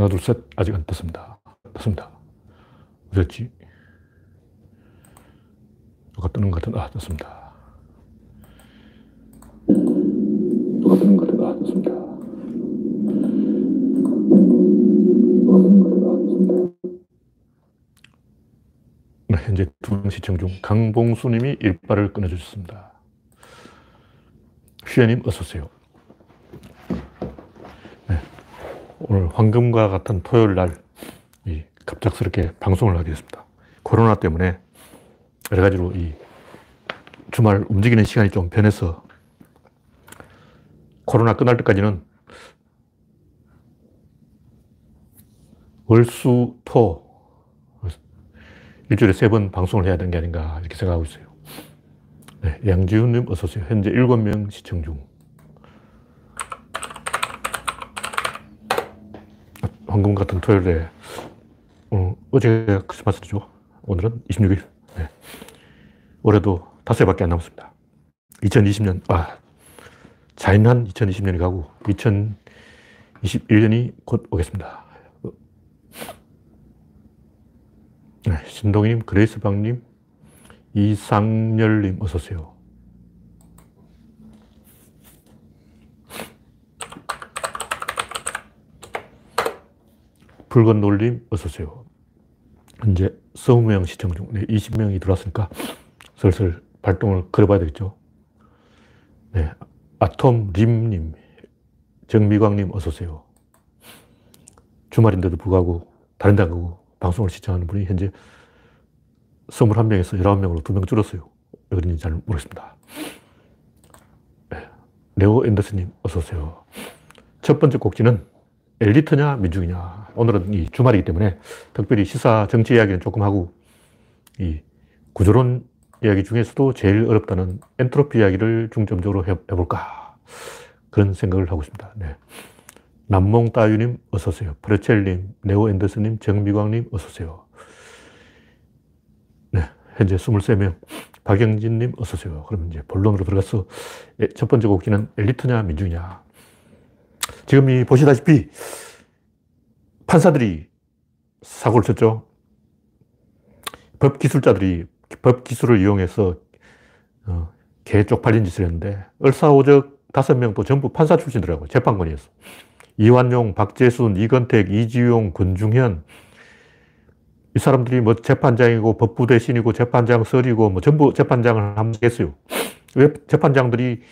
하나, 둘, 셋. 아직 안 떴습니다. 떴습니다. 어딨지? 누가 뜨는 것 같은, 아, 떴습니다. 누가 뜨는 것 같은, 아, 아, 떴습니다. 네, 현재 두명 시청 중 강봉수님이 일발을 끊어주셨습니다. 휘연님 어서오세요. 네, 오늘 황금과 같은 토요일 날 갑작스럽게 방송을 하게 됐습니다. 코로나 때문에 여러 가지로 이 주말 움직이는 시간이 좀 변해서 코로나 끝날 때까지는 월수 토 일주일에 세 번 방송을 해야 되는 게 아닌가 이렇게 생각하고 있어요. 네, 양지훈님 어서 오세요. 현재 7명 시청 중. 황금 같은 토요일에 어, 어제가 크리스마스죠. 오늘은 26일. 네. 올해도 다섯 해밖에 안 남았습니다. 2020년, 아, 잔인한 2020년이 가고 2021년이 곧 오겠습니다. 네, 신동희님, 그레이스방님, 이상열님, 어서오세요. 붉은 놀림, 어서오세요. 현재 20명 시청 중, 네, 20명이 들어왔으니까 슬슬 발동을 걸어봐야 되겠죠. 네, 아톰 림님, 정미광님, 어서오세요. 주말인데도 불구하고 다른 데 가고 방송을 시청하는 분이 현재 21명에서 19명으로 2명 줄었어요. 왜 그런지 잘 모르겠습니다. 네. 네오 앤더슨님, 어서오세요. 첫 번째 꼭지는 엘리트냐, 민중이냐. 오늘은 이 주말이기 때문에 특별히 시사 정치 이야기는 조금 하고 이 구조론 이야기 중에서도 제일 어렵다는 엔트로피 이야기를 중점적으로 해 볼까. 그런 생각을 하고 있습니다. 네. 남몽 따유님, 어서오세요. 프레첼님, 네오 앤더슨님, 정미광님, 어서오세요. 네. 현재 23명. 박영진님, 어서오세요. 그러면 이제 본론으로 들어가서 첫 번째 곡기는 엘리트냐, 민중이냐. 지금 이 보시다시피 판사들이 사고를 쳤죠. 법 기술자들이 법 기술을 이용해서 어, 개 쪽팔린 짓을 했는데 을사오적 다섯 명도 전부 판사 출신들하고 재판관이었어. 이완용, 박재순, 이건택, 이지용, 권중현 이 사람들이 뭐 재판장이고 법부 대신이고 재판장 설이고 뭐 전부 재판장을 함께했어요. 왜 재판장들이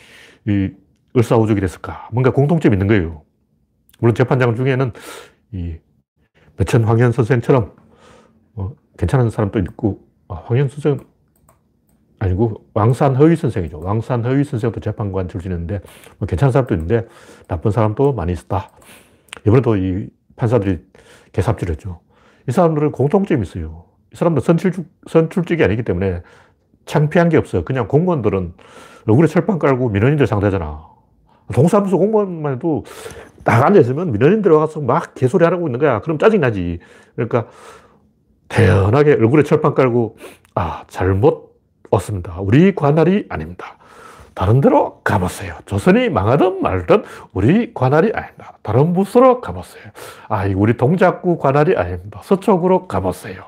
이 을사오적이 됐을까? 뭔가 공통점이 있는 거예요. 물론 재판장 중에는 이 매천 황현 선생처럼 어, 괜찮은 사람도 있고 아, 황현 선생 아니고 왕산 허위 선생이죠. 왕산 허위 선생도 재판관 출신인데 뭐 괜찮은 사람도 있는데 나쁜 사람도 많이 있었다. 이번에도 이 판사들이 개삽질 했죠. 이 사람들은 공통점이 있어요. 이 사람들 선출직, 선출직이 아니기 때문에 창피한 게 없어요. 그냥 공무원들은 얼굴에 철판 깔고 민원인들 상대잖아. 동사무소 공무원만 해도 딱 앉아있으면 민원인들 와서 막 개소리 하고 있는 거야. 그럼 짜증나지. 그러니까 태연하게 얼굴에 철판 깔고, 아, 잘못 왔습니다. 우리 관할이 아닙니다. 다른 데로 가보세요. 조선이 망하든 말든 우리 관할이 아닙니다. 다른 부서로 가보세요. 아, 우리 동작구 관할이 아닙니다. 서쪽으로 가보세요.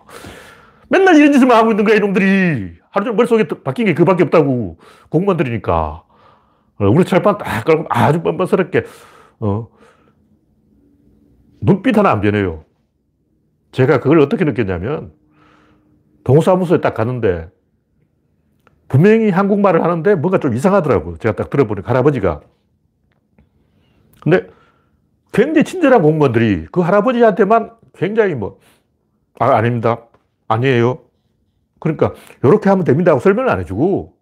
맨날 이런 짓을 하고 있는 거야, 이놈들이. 하루 종일 머릿속에 바뀐 게 그밖에 없다고. 공무원들이니까. 우리 철판 딱 깔고 아주 뻔뻔스럽게, 어, 눈빛 하나 안 변해요. 제가 그걸 어떻게 느꼈냐면, 동사무소에 딱 갔는데, 분명히 한국말을 하는데 뭔가 좀 이상하더라고요. 제가 딱 들어보니 할아버지가. 근데 굉장히 친절한 공무원들이 그 할아버지한테만 굉장히 뭐, 아, 아닙니다. 아니에요. 그러니까, 이렇게 하면 됩니다 하고 설명을 안 해주고,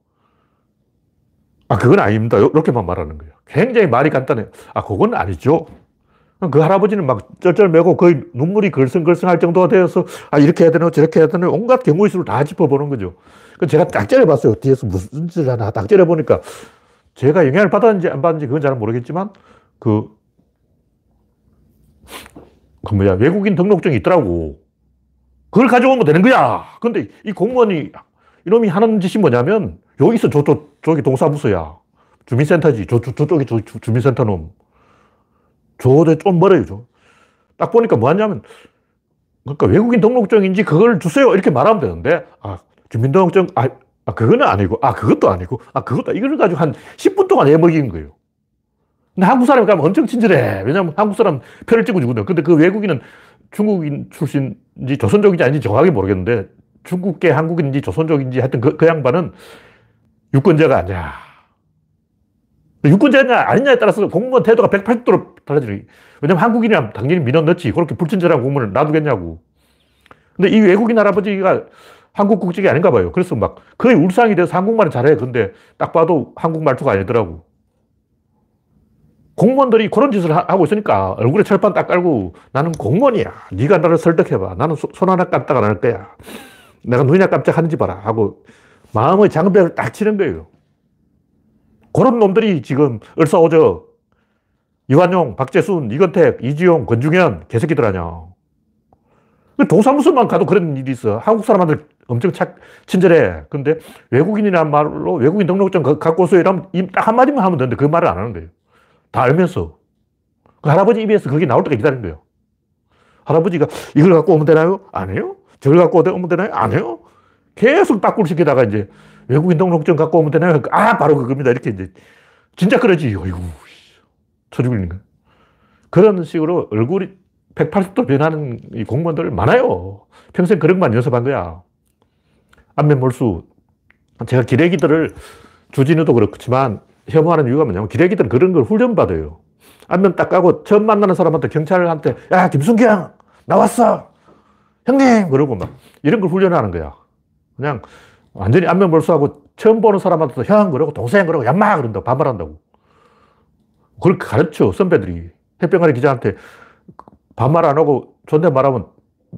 아, 그건 아닙니다. 이렇게만 말하는 거예요. 굉장히 말이 간단해요. 아, 그건 아니죠. 그 할아버지는 막 쩔쩔매고 거의 눈물이 걸성걸성할 정도가 되어서 아, 이렇게 해야 되나 저렇게 해야 되나 온갖 경우의 수를 다 짚어보는 거죠. 그 제가 딱 째려봤어요. 뒤에서 무슨 짓을 하나 딱 째려보니까 제가 영향을 받았는지 안 받았는지 그건 잘 모르겠지만 그, 그 뭐야, 외국인 등록증이 있더라고. 그걸 가져오면 되는 거야. 근데 이 공무원이 이놈이 하는 짓이 뭐냐면 여기 있어. 저쪽, 저기 동사무소야. 주민센터지. 저, 저, 저쪽이 저, 주민센터 놈. 저도 좀 멀어요. 저. 딱 보니까 뭐 하냐면, 그러니까 외국인 등록증인지 그걸 주세요. 이렇게 말하면 되는데, 아, 주민등록증, 아, 아, 그거는 아니고, 아, 그것도 아니고, 아, 그것도, 이걸 가지고 한 10분 동안 해먹인 거예요. 근데 한국 사람이 가면 엄청 친절해. 왜냐면 한국 사람 표를 찍어주거든. 근데 그 외국인은 중국인 출신인지 조선족인지 아닌지 정확하게 모르겠는데, 중국계 한국인인지 조선족인지 하여튼 그, 그 양반은 유권자가 아니야. 유권자냐 아니냐에 따라서 공무원 태도가 180도로 달라지는 왜냐면 한국인이면 당연히 민원 넣지. 그렇게 불친절한 공무원을 놔두겠냐고. 근데 이 외국인 할아버지가 한국 국적이 아닌가 봐요. 그래서 막 거의 울상이 돼서 한국말을 잘해. 근데 딱 봐도 한국 말투가 아니더라고. 공무원들이 그런 짓을 하고 있으니까 얼굴에 철판 딱 깔고 나는 공무원이야. 네가 나를 설득해봐. 나는 손 하나 깜짝 안 할 거야. 내가 눈이나 깜짝 하는지 봐라. 하고 마음의 장벽을 딱 치는 거예요. 그런 놈들이 지금 을사오적, 이완용, 박재순, 이건택, 이지용, 권중현, 개새끼들 아냐. 동사무소만 가도 그런 일이 있어. 한국 사람한테 엄청 착, 친절해. 근데 외국인이란 말로 외국인 등록증 갖고 오세요. 이러면 딱 한마디만 하면 되는데 그 말을 안 하는 거예요. 다 알면서. 그 할아버지 입에서 그게 나올 때까지 기다린 거예요. 할아버지가 이걸 갖고 오면 되나요? 안 해요? 저걸 갖고 오면 되나요? 안 해요? 계속 빠꾸를 시키다가 이제 외국인 등록증 갖고 오면 되나요? 아, 바로 그겁니다. 이렇게 이제. 진짜 그러지. 어이구, 쳐 죽이는 거. 그런 식으로 얼굴이 180도 변하는 이 공무원들 많아요. 평생 그런 것만 연습한 거야. 안면 몰수. 제가 기레기들을 주진우도 그렇지만 혐오하는 이유가 뭐냐면 기레기들은 그런 걸 훈련받아요. 안면 딱 까고 처음 만나는 사람한테 경찰한테 야, 김순경! 나왔어! 형님! 그러고 막 이런 걸 훈련하는 거야. 그냥 완전히 안면 몰수하고 처음 보는 사람한테도 형 그러고 동생 그러고 얌마 그런다고 반말한다고. 그렇게 가르쳐 선배들이. 해병아리 기자한테 반말 안 하고 존댓말하면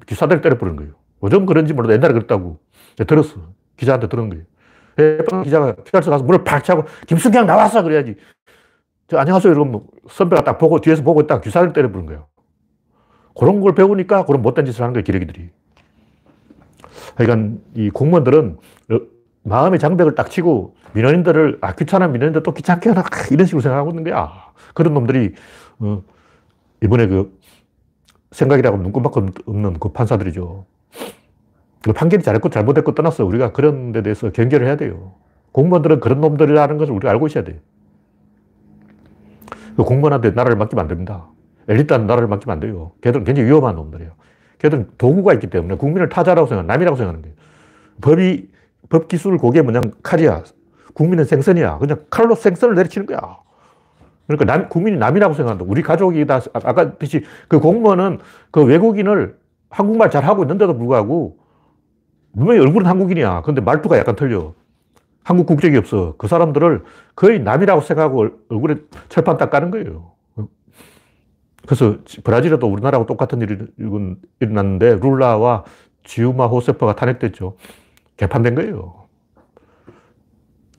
기사들 때려 부르는 거예요. 요즘 그런지 몰라도 옛날에 그랬다고. 들었어. 기자한테 들은 거예요. 해병 기자가 피할서 가서 문을 팍 차고 김승경 나왔어 그래야지. 저 안녕하세요 이러면 선배가 딱 보고 뒤에서 보고 있다가 기사를 때려 부른 거예요. 그런 걸 배우니까 그런 못된 짓을 하는 거예요 기레기들이. 그러니까 이 공무원들은 마음의 장벽을 딱 치고 민원인들을 아 귀찮은 민원인들 또 귀찮게 하나 이런 식으로 생각하고 있는 거야. 그런 놈들이 어, 이번에 그 생각이라고 눈꼽밖에 없는 그 판사들이죠. 그 판결이 잘했고 잘못했고 떠났어. 우리가 그런 데 대해서 경계를 해야 돼요. 공무원들은 그런 놈들이라는 것을 우리가 알고 있어야 돼요. 그 공무원한테 나라를 맡기면 안 됩니다. 엘리트한 나라를 맡기면 안 돼요. 걔들은 굉장히 위험한 놈들이에요. 걔들은 도구가 있기 때문에 국민을 타자라고 생각, 남이라고 생각하는 거예요. 법이, 법 기술 그게 뭐냐 칼이야. 국민은 생선이야. 그냥 칼로 생선을 내리치는 거야. 그러니까 남, 국민이 남이라고 생각한다. 우리 가족이다. 아까 듯이 그 공무원은 그 외국인을 한국말 잘 하고 있는데도 불구하고 분명히 얼굴은 한국인이야. 근데 말투가 약간 틀려. 한국 국적이 없어. 그 사람들을 거의 남이라고 생각하고 얼굴에 철판 딱 까는 거예요. 그래서 브라질에도 우리나라하고 똑같은 일이 일어났는데 룰라와 지우마 호세퍼가 탄핵됐죠. 개판된 거예요.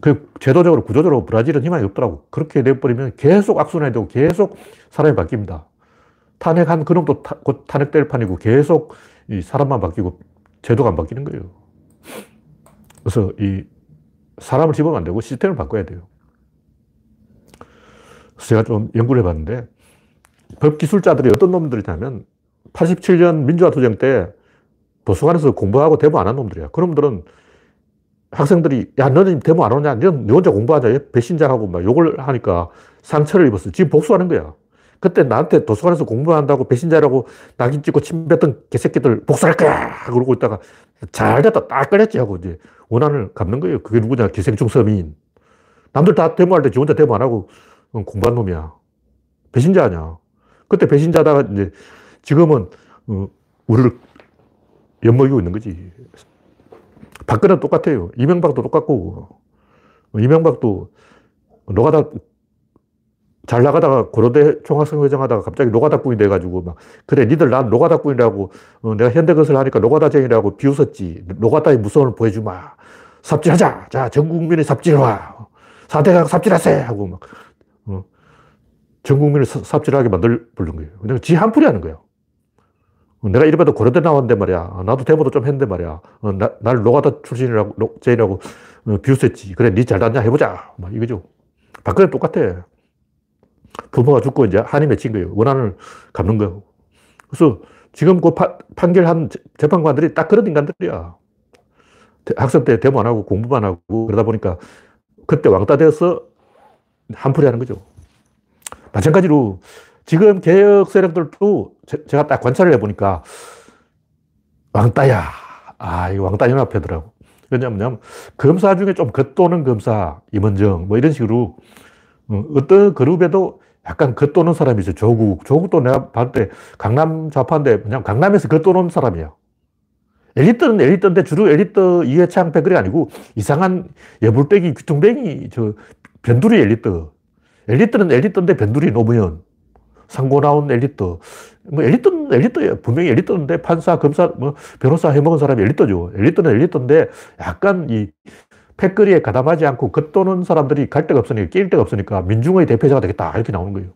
그 제도적으로 구조적으로 브라질은 희망이 없더라고. 그렇게 내버리면 계속 악순환이 되고 계속 사람이 바뀝니다. 탄핵한 그놈도 타, 곧 탄핵될 판이고 계속 이 사람만 바뀌고 제도가 안 바뀌는 거예요. 그래서 이 사람을 집으면 안 되고 시스템을 바꿔야 돼요. 제가 좀 연구를 해봤는데 법기술자들이 어떤 놈들이냐면 87년 민주화 투쟁 때 도서관에서 공부하고 데모 안 한 놈들이야. 그놈들은 학생들이 야 너는 데모 안 오냐? 너는 너 혼자 공부하자. 배신자하고 막 욕을 하니까 상처를 입었어. 지금 복수하는 거야. 그때 나한테 도서관에서 공부한다고 배신자라고 낙인 찍고 침 뱉던 개새끼들 복수할 거야! 그러고 있다가 잘 됐다. 딱 꺼냈지 하고 이제 원한을 갚는 거예요. 그게 누구냐? 기생충 서민. 남들 다 데모할 때 지 혼자 데모 안 하고 공부한 놈이야. 배신자 아니야. 그때 배신자다가 이제 지금은 어, 우리를 엿먹이고 있는 거지. 박근혜 똑같아요. 이명박도 똑같고, 이명박도 노가다 잘 나가다가 고려대 총학생회장 하다가 갑자기 노가다꾼이 돼가지고 막, 그래, 니들 난 노가다꾼이라고, 어, 내가 현대건설 하니까 노가다쟁이라고 비웃었지. 노가다의 무서움을 보여주마. 삽질하자. 자, 전 국민이 삽질와. 사대강 삽질하세! 하고 막, 어, 전 국민을 삽질하게 만들 부른 거예요. 그냥 지 한풀이 하는 거예요. 내가 이래봐도 고려대 나왔는데 말이야. 나도 대모도 좀 했는데 말이야. 어, 나, 날 노가다 출신이라고, 제이라고 어, 비웃었지. 그래, 니 잘났냐? 해보자. 막 이거죠. 박근혜 똑같아. 부모가 죽고 이제 한이 맺힌 거예요. 원한을 갚는 거예요. 그래서 지금 그 파, 판결한 재판관들이 딱 그런 인간들이야. 학생 때 데모 안 하고 공부만 하고 그러다 보니까 그때 왕따 되어서 한풀이 하는 거죠. 마찬가지로 지금 개혁 세력들도 제 가 딱 관찰을 해보니까 왕따야. 아, 이 왕따 연합회더라고. 왜냐면 검사 중에 좀 겉도는 검사, 임원정, 뭐 이런 식으로 어, 어떤 그룹에도 약간 겉도는 사람이 있어요. 조국. 조국도 내가 봤을 때 강남 좌파인데 그냥 강남에서 겉도는 사람이에요. 엘리트는 엘리트인데 주로 엘리트 이회창 패거리 아니고 이상한 예불떼기 귀퉁뱅이 저 변두리 엘리트. 엘리트는 엘리트인데 변두리 노무현. 상고 나온 엘리트. 뭐 엘리트는 엘리트예요. 분명히 엘리트인데 판사, 검사, 뭐 변호사 해먹은 사람이 엘리트죠. 엘리트는 엘리트인데 약간 이 패거리에 가담하지 않고 겉도는 사람들이 갈 데가 없으니까 낄 데가 없으니까 민중의 대표자가 되겠다 이렇게 나오는 거예요.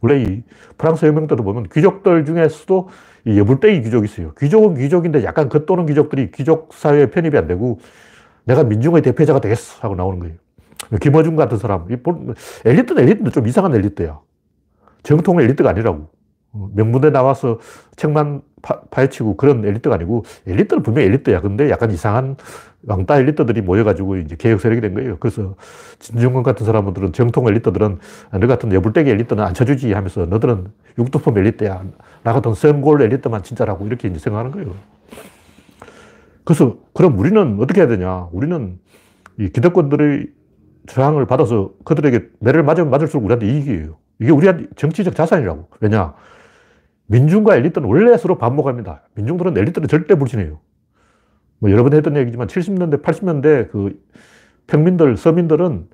원래 이 프랑스 혁명 때도 보면 귀족들 중에서도 이 여불떼기 귀족이 있어요. 귀족은 귀족인데 약간 겉도는 귀족들이 귀족 사회에 편입이 안 되고 내가 민중의 대표자가 되겠어 하고 나오는 거예요. 김어준 같은 사람. 엘리트는 엘리트인데 좀 이상한 엘리트야. 정통 엘리트가 아니라고. 어, 명문대 나와서 책만 파, 헤치고 그런 엘리트가 아니고 엘리트는 분명히 엘리트야. 근데 약간 이상한 왕따 엘리트들이 모여가지고 이제 개혁 세력이 된 거예요. 그래서 진중권 같은 사람들은 정통 엘리트들은 너 같은 여불대기 엘리트는 안 쳐주지 하면서 너들은 육두품 엘리트야. 나 같은 선골 엘리트만 진짜라고 이렇게 이제 생각하는 거예요. 그래서 그럼 우리는 어떻게 해야 되냐? 우리는 이 기득권들의 저항을 받아서 그들에게 매를 맞으면 맞을수록 우리한테 이익이에요. 이게 우리한테 정치적 자산이라고. 왜냐? 민중과 엘리트는 원래 서로 반목합니다. 민중들은 엘리트는 절대 불신해요. 뭐 여러 번 했던 얘기지만 70년대, 80년대 그 평민들, 서민들은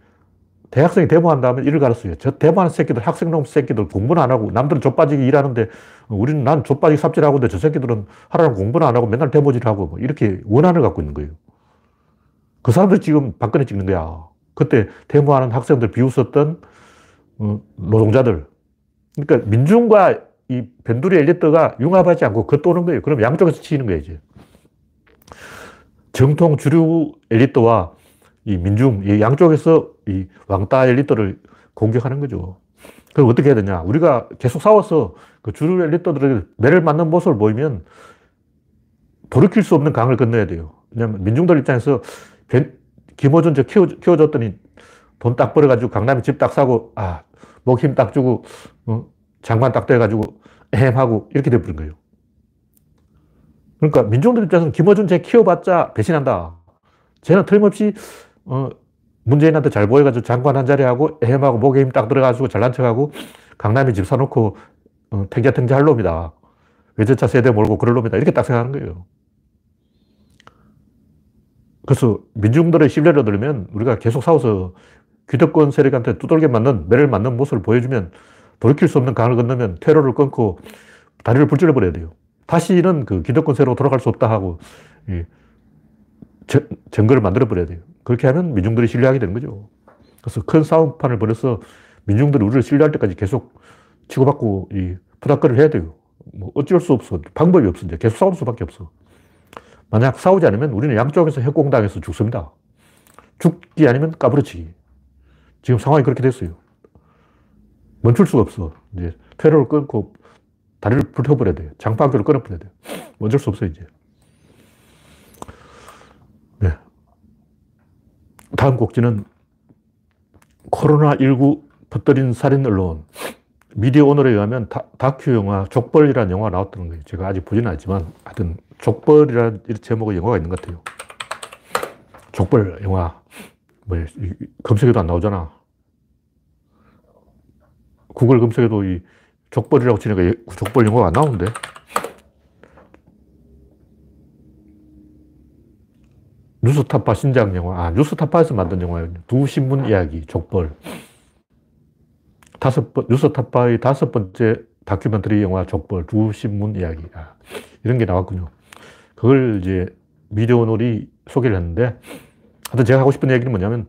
대학생이 데모한 다음에 일을 가르쳐요. 저 데모하는 새끼들, 학생놈 새끼들 공부는 안 하고 남들은 좆빠지게 일하는데 우리는 난 좆빠지게 삽질하고 있는데 저 새끼들은 하라는 공부는 안 하고 맨날 데모질 하고 뭐 이렇게 원한을 갖고 있는 거예요. 그 사람들 지금 박근혜 찍는 거야. 그때 데모하는 학생들 비웃었던 어, 노동자들. 그러니까 민중과 이 변두리 엘리트가 융합하지 않고 겉도는 거예요. 그럼 양쪽에서 치는 거예요, 이제. 정통 주류 엘리트와 이 민중, 이 양쪽에서 이 왕따 엘리트를 공격하는 거죠. 그럼 어떻게 해야 되냐? 우리가 계속 싸워서 그 주류 엘리트들에게 매를 맞는 모습을 보이면 돌이킬 수 없는 강을 건너야 돼요. 왜냐면 민중들 입장에서 김호준 저 키워, 키워줬더니 돈 딱 벌어가지고 강남에 집 딱 사고, 아, 목 힘 딱 주고, 어? 장관 딱 돼가지고, 햄 하고, 이렇게 돼버린 거예요. 그러니까 민중들 입장에서는 김어준 쟤 키워봤자 배신한다. 쟤는 틀림없이, 어, 문재인한테 잘 보여가지고 장관 한 자리 하고, 햄하고, 목에 힘 딱 들어가지고 잘난 척하고, 강남에 집 사놓고, 어, 탱자탱자 할 놈이다. 외제차 세대 몰고 그럴 놈이다. 이렇게 딱 생각하는 거예요. 그래서 민중들의 신뢰를 얻으려면 우리가 계속 싸워서 기득권 세력한테 두들겨 맞는, 매를 맞는 모습을 보여주면 돌이킬 수 없는 강을 건너면 테러를 끊고 다리를 불질러 버려야 돼요. 다시는 그 기득권 세력으로 돌아갈 수 없다 하고 이 증거를 만들어 버려야 돼요. 그렇게 하면 민중들이 신뢰하게 되는 거죠. 그래서 큰 싸움판을 벌여서 민중들이 우리를 신뢰할 때까지 계속 치고받고 이 부닥거리를 해야 돼요. 뭐 어쩔 수 없어. 방법이 없어. 이제 계속 싸울 수밖에 없어. 만약 싸우지 않으면 우리는 양쪽에서 협공당해서 죽습니다. 죽기 아니면 까부러치기. 지금 상황이 그렇게 됐어요. 멈출 수가 없어. 이제 퇴로를 끊고 다리를 불태워버려야 돼요. 장판교를 끊어버려야 돼요. 어쩔 수 없어요, 이제. 네. 다음 곡지는 코로나19 퍼뜨린 살인 언론. 미디어 오늘에 의하면 다, 다큐 영화 족벌이라는 영화가 나왔다는 거예요. 제가 아직 보지는 않지만 하여튼 족벌이라는 제목의 영화가 있는 것 같아요. 족벌 영화. 뭐, 검색해도 안 나오잖아. 구글 검색해도 이 족벌이라고 치니까 족벌 영화가 안 나오는데. 뉴스타파 신작 영화. 아, 뉴스타파에서 만든 영화예요. 두 신문 이야기, 족벌. 다섯 번, 뉴스타파의 다섯 번째 다큐멘터리 영화 족벌, 두 신문 이야기. 아, 이런 게 나왔군요. 그걸 이제 미디어놀이 소개를 했는데, 하여튼 제가 하고 싶은 얘기는 뭐냐면,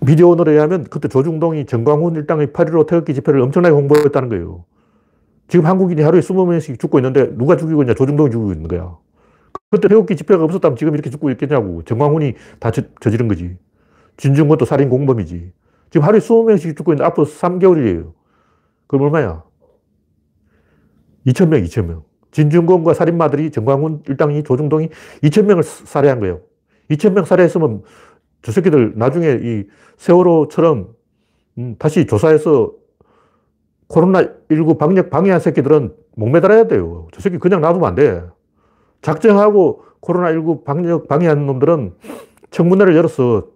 미디어오늘에 의하면 그때 조중동이 정광훈 일당의 8.15 태극기 집회를 엄청나게 홍보했다는 거예요. 지금 한국인이 하루에 20명씩 죽고 있는데 누가 죽이고 있냐? 조중동이 죽이고 있는 거야. 그때 태극기 집회가 없었다면 지금 이렇게 죽고 있겠냐고. 정광훈이 다 저, 저지른 거지. 진중권도 살인 공범이지. 지금 하루에 20명씩 죽고 있는데 앞으로 3개월이에요. 그럼 얼마야? 2천명 2천명. 진중권과 살인마들이 정광훈 일당이 조중동이 2천명을 살해한 거예요. 2천명 살해했으면 저 새끼들 나중에 이 세월호처럼 음, 다시 조사해서 코로나19 방역 방해한 새끼들은 목매달아야 돼요. 저 새끼 그냥 놔두면 안 돼. 작정하고 코로나19 방역 방해한 놈들은 청문회를 열어서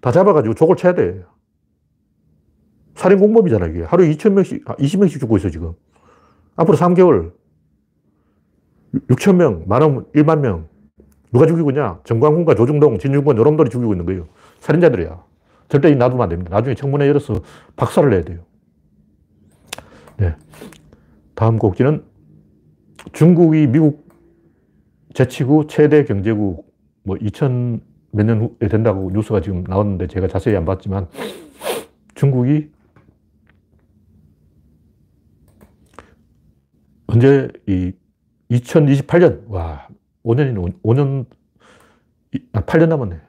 다 잡아가지고 족을 쳐야 돼. 살인 공범이잖아, 이게. 하루에 2천명씩, 20명씩 아, 죽고 있어, 지금. 앞으로 3개월. 6천 명, 만원, 1만 명. 누가 죽이고 있냐? 정광훈과 조중동, 진중권, 요놈들이 죽이고 있는 거예요. 살인자들이야. 절대 놔두면 안 됩니다. 나중에 청문회 열어서 박살을 내야 돼요. 네. 다음 곡지는 중국이 미국 제치고 최대 경제국 뭐 2000 몇 년 후에 된다고 뉴스가 지금 나왔는데 제가 자세히 안 봤지만 중국이 언제 이 2028년 와 5년이 5년 아 8년 남았네.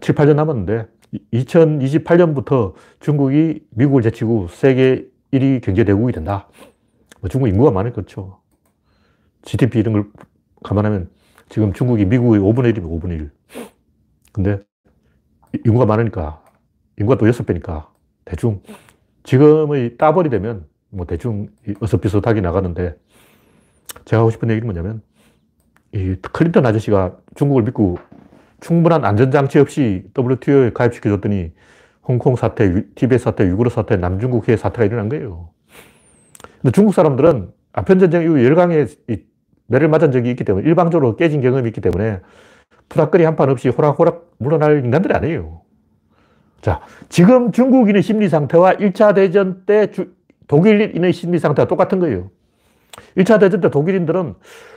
7, 8년 남았는데 2028년부터 중국이 미국을 제치고 세계 1위 경제대국이 된다. 뭐 중국 인구가 많으니까 그렇죠. GDP 이런 걸 감안하면 지금 중국이 미국의 5분의 1이면 5분의 1. 근데 인구가 많으니까, 인구가 또 6배니까 대충 지금의 따벌이 되면 뭐 대충 어서비슷하게 나가는데 제가 하고 싶은 얘기는 뭐냐면 이 클린턴 아저씨가 중국을 믿고 충분한 안전장치 없이 WTO에 가입시켜줬더니 홍콩 사태, 티베트 사태, 유구르 사태, 남중국해 사태가 일어난 거예요. 근데 중국 사람들은 아편전쟁 이후 열강에 매를 맞은 적이 있기 때문에 일방적으로 깨진 경험이 있기 때문에 푸닥거리 한 판 없이 호락호락 물러날 인간들이 아니에요. 자, 지금 중국인의 심리 상태와 1차 대전 때 주, 독일인의 심리 상태가 똑같은 거예요. 1차 대전 때 독일인들은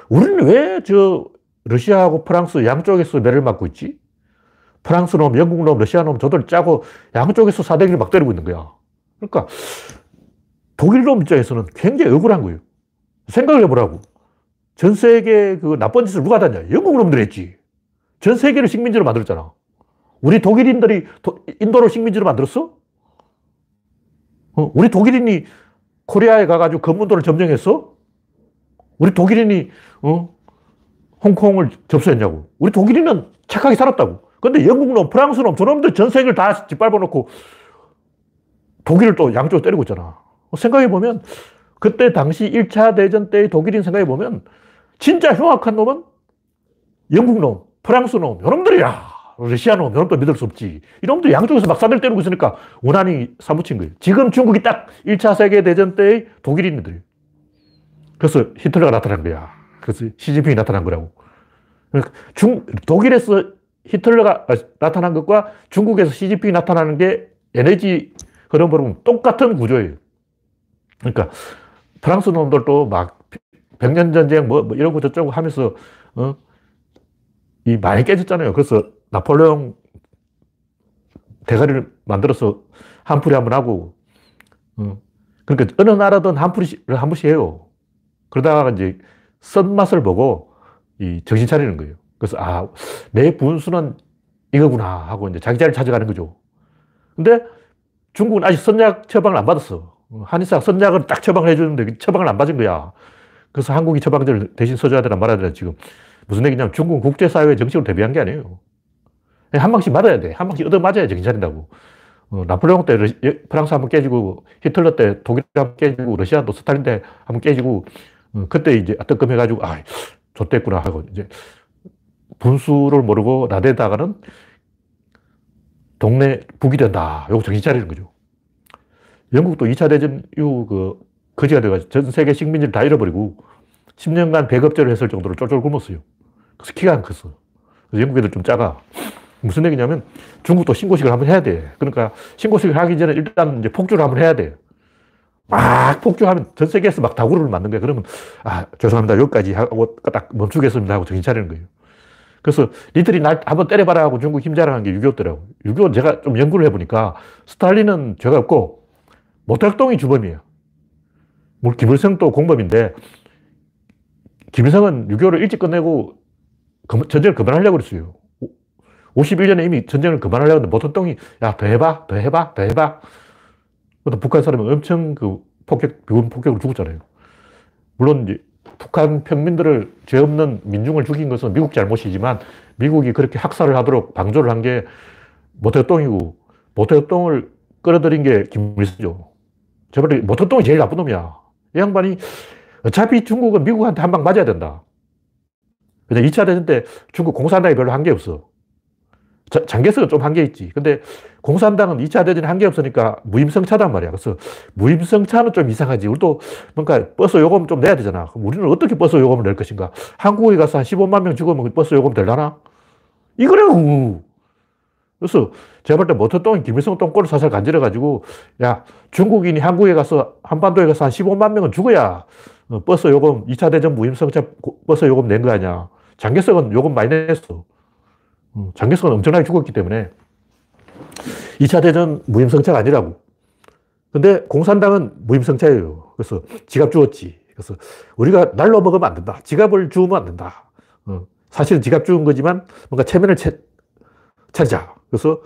우리는 왜 저 러시아하고 프랑스 양쪽에서 매를 맞고 있지? 프랑스 놈, 영국 놈, 러시아 놈 저들 짜고 양쪽에서 사대기를 막 때리고 있는 거야. 그러니까 독일 놈 입장에서는 굉장히 억울한 거예요. 생각을 해보라고. 전 세계 그 나쁜 짓을 누가 다냐? 영국 놈들이 했지. 전 세계를 식민지로 만들었잖아. 우리 독일인들이 도, 인도를 식민지로 만들었어? 어, 우리 독일인이 코리아에 가가지고 검문도를 점령했어? 우리 독일인이, 어, 홍콩을 접수했냐고. 우리 독일인은 착하게 살았다고. 근데 영국놈, 프랑스놈, 저놈들 전 세계를 다 짓밟아 놓고 독일을 또 양쪽으로 때리고 있잖아. 생각해보면 그때 당시 1차 대전 때의 독일인 생각해보면 진짜 흉악한 놈은 영국 놈, 프랑스 놈, 이놈들이야. 러시아 놈, 이놈도 믿을 수 없지. 이놈들 양쪽에서 막 사들 때리고 있으니까 원한이 사무친 거예요. 지금 중국이 딱 1차 세계대전 때의 독일인들. 그래서 히틀러가 나타난 거야. 그래서 시진핑이 나타난 거라고. 중, 독일에서 히틀러가 나타난 것과 중국에서 시진핑이 나타나는 게 에너지 흐름으로 똑같은 구조예요. 그러니까 프랑스 놈들도 막 백년전쟁 뭐, 뭐 이러고 저쩌고 하면서, 어, 이 많이 깨졌잖아요. 그래서 나폴레옹 대가리를 만들어서 한풀이 한 번 하고, 어, 그러니까 어느 나라든 한풀이를 한 번씩 해요. 그러다가 이제 쓴맛을 보고 이 정신 차리는 거예요. 그래서 아, 내 분수는 이거구나 하고 이제 자기 자리를 찾아가는 거죠. 근데 중국은 아직 선약 처방을 안 받았어. 한의사가 선약을 딱 처방을 해주는데 처방을 안 받은 거야. 그래서 한국이 처방전을 대신 써줘야 되나 말아야 되나 지금 무슨 얘기냐면 중국은 국제사회에 정식으로 대비한 게 아니에요. 한 방씩 맞아야 돼. 한 방씩 얻어 맞아야 정신 차린다고. 어, 나폴레옹 때 러시, 프랑스 한번 깨지고 히틀러 때 독일 한번 깨지고 러시아도 스탈린 때 한번 깨지고 어, 그때 이제 뜨끔해가지고 아, 좋댔구나 하고 이제 분수를 모르고 나대다가는 동네 북이 된다. 요거 정신 차리는 거죠. 영국도 2차 대전 이후 그 거지가 돼가지고 전 세계 식민지를 다 잃어버리고 10년간 배급제를 했을 정도로 쫄쫄 굶었어요. 그래서 키가 안 컸어. 그래서 영국 애들 좀 작아. 무슨 얘기냐면 중국도 신고식을 한번 해야 돼. 그러니까 신고식을 하기 전에 일단 이제 폭주를 한번 해야 돼. 막 폭주하면 전 세계에서 막 다구를 맞는 거야. 그러면 아, 죄송합니다. 여기까지 하고 딱 멈추겠습니다 하고 정신 차리는 거예요. 그래서 니들이 날 한번 때려봐라 하고 중국 힘자랑한 게 6.25더라고. 6.25는 제가 좀 연구를 해보니까 스탈린은 죄가 없고 모택동이 주범이에요. 물 김일성도 공범인데 김일성은 6.25를 일찍 끝내고 전쟁을 그만하려고 그랬어요. 51년에 이미 전쟁을 그만하려고 했는데 모택동이 야, 더 해봐, 더 해봐, 더 해봐. 북한 사람은 엄청 그 폭격, 비군 폭격으로 죽었잖아요. 물론 이제 북한 평민들을 죄 없는 민중을 죽인 것은 미국 잘못이지만 미국이 그렇게 학살을 하도록 방조를 한 게 모태똥이고 모태똥을 끌어들인 게 김일성이죠. 제발 모태똥이 제일 나쁜 놈이야. 이 양반이 어차피 중국은 미국한테 한 방 맞아야 된다. 그냥 2차 대전 때 중국 공산당이 별로 한 게 없어. 장개석은 좀한게 있지. 근데 공산당은 2차 대전에 한게 없으니까 무임승차단 말이야. 그래서 무임승차는 좀 이상하지. 우리도 뭔가 버스 요금 좀 내야 되잖아. 그럼 우리는 어떻게 버스 요금을 낼 것인가? 한국에 가서 한 15만 명 죽으면 버스 요금 될라나? 이거라고. 그래서 제가 볼 때 모택동이 김일성 똥꼬를 살살 간지러가지고, 야, 중국인이 한국에 가서, 한반도에 가서 한 15만 명은 죽어야 어, 버스 요금, 2차 대전 무임승차 버스 요금 낸 거 아니야. 장개석은 요금 많이 냈어. 음, 장개석은 엄청나게 죽었기 때문에 2차 대전 무임승차가 아니라고. 근데 공산당은 무임승차예요. 그래서 지갑 주었지. 그래서 우리가 날로 먹으면 안 된다. 지갑을 주우면 안 된다. 어, 사실은 지갑 주운 거지만 뭔가 체면을 채, 차리자. 그래서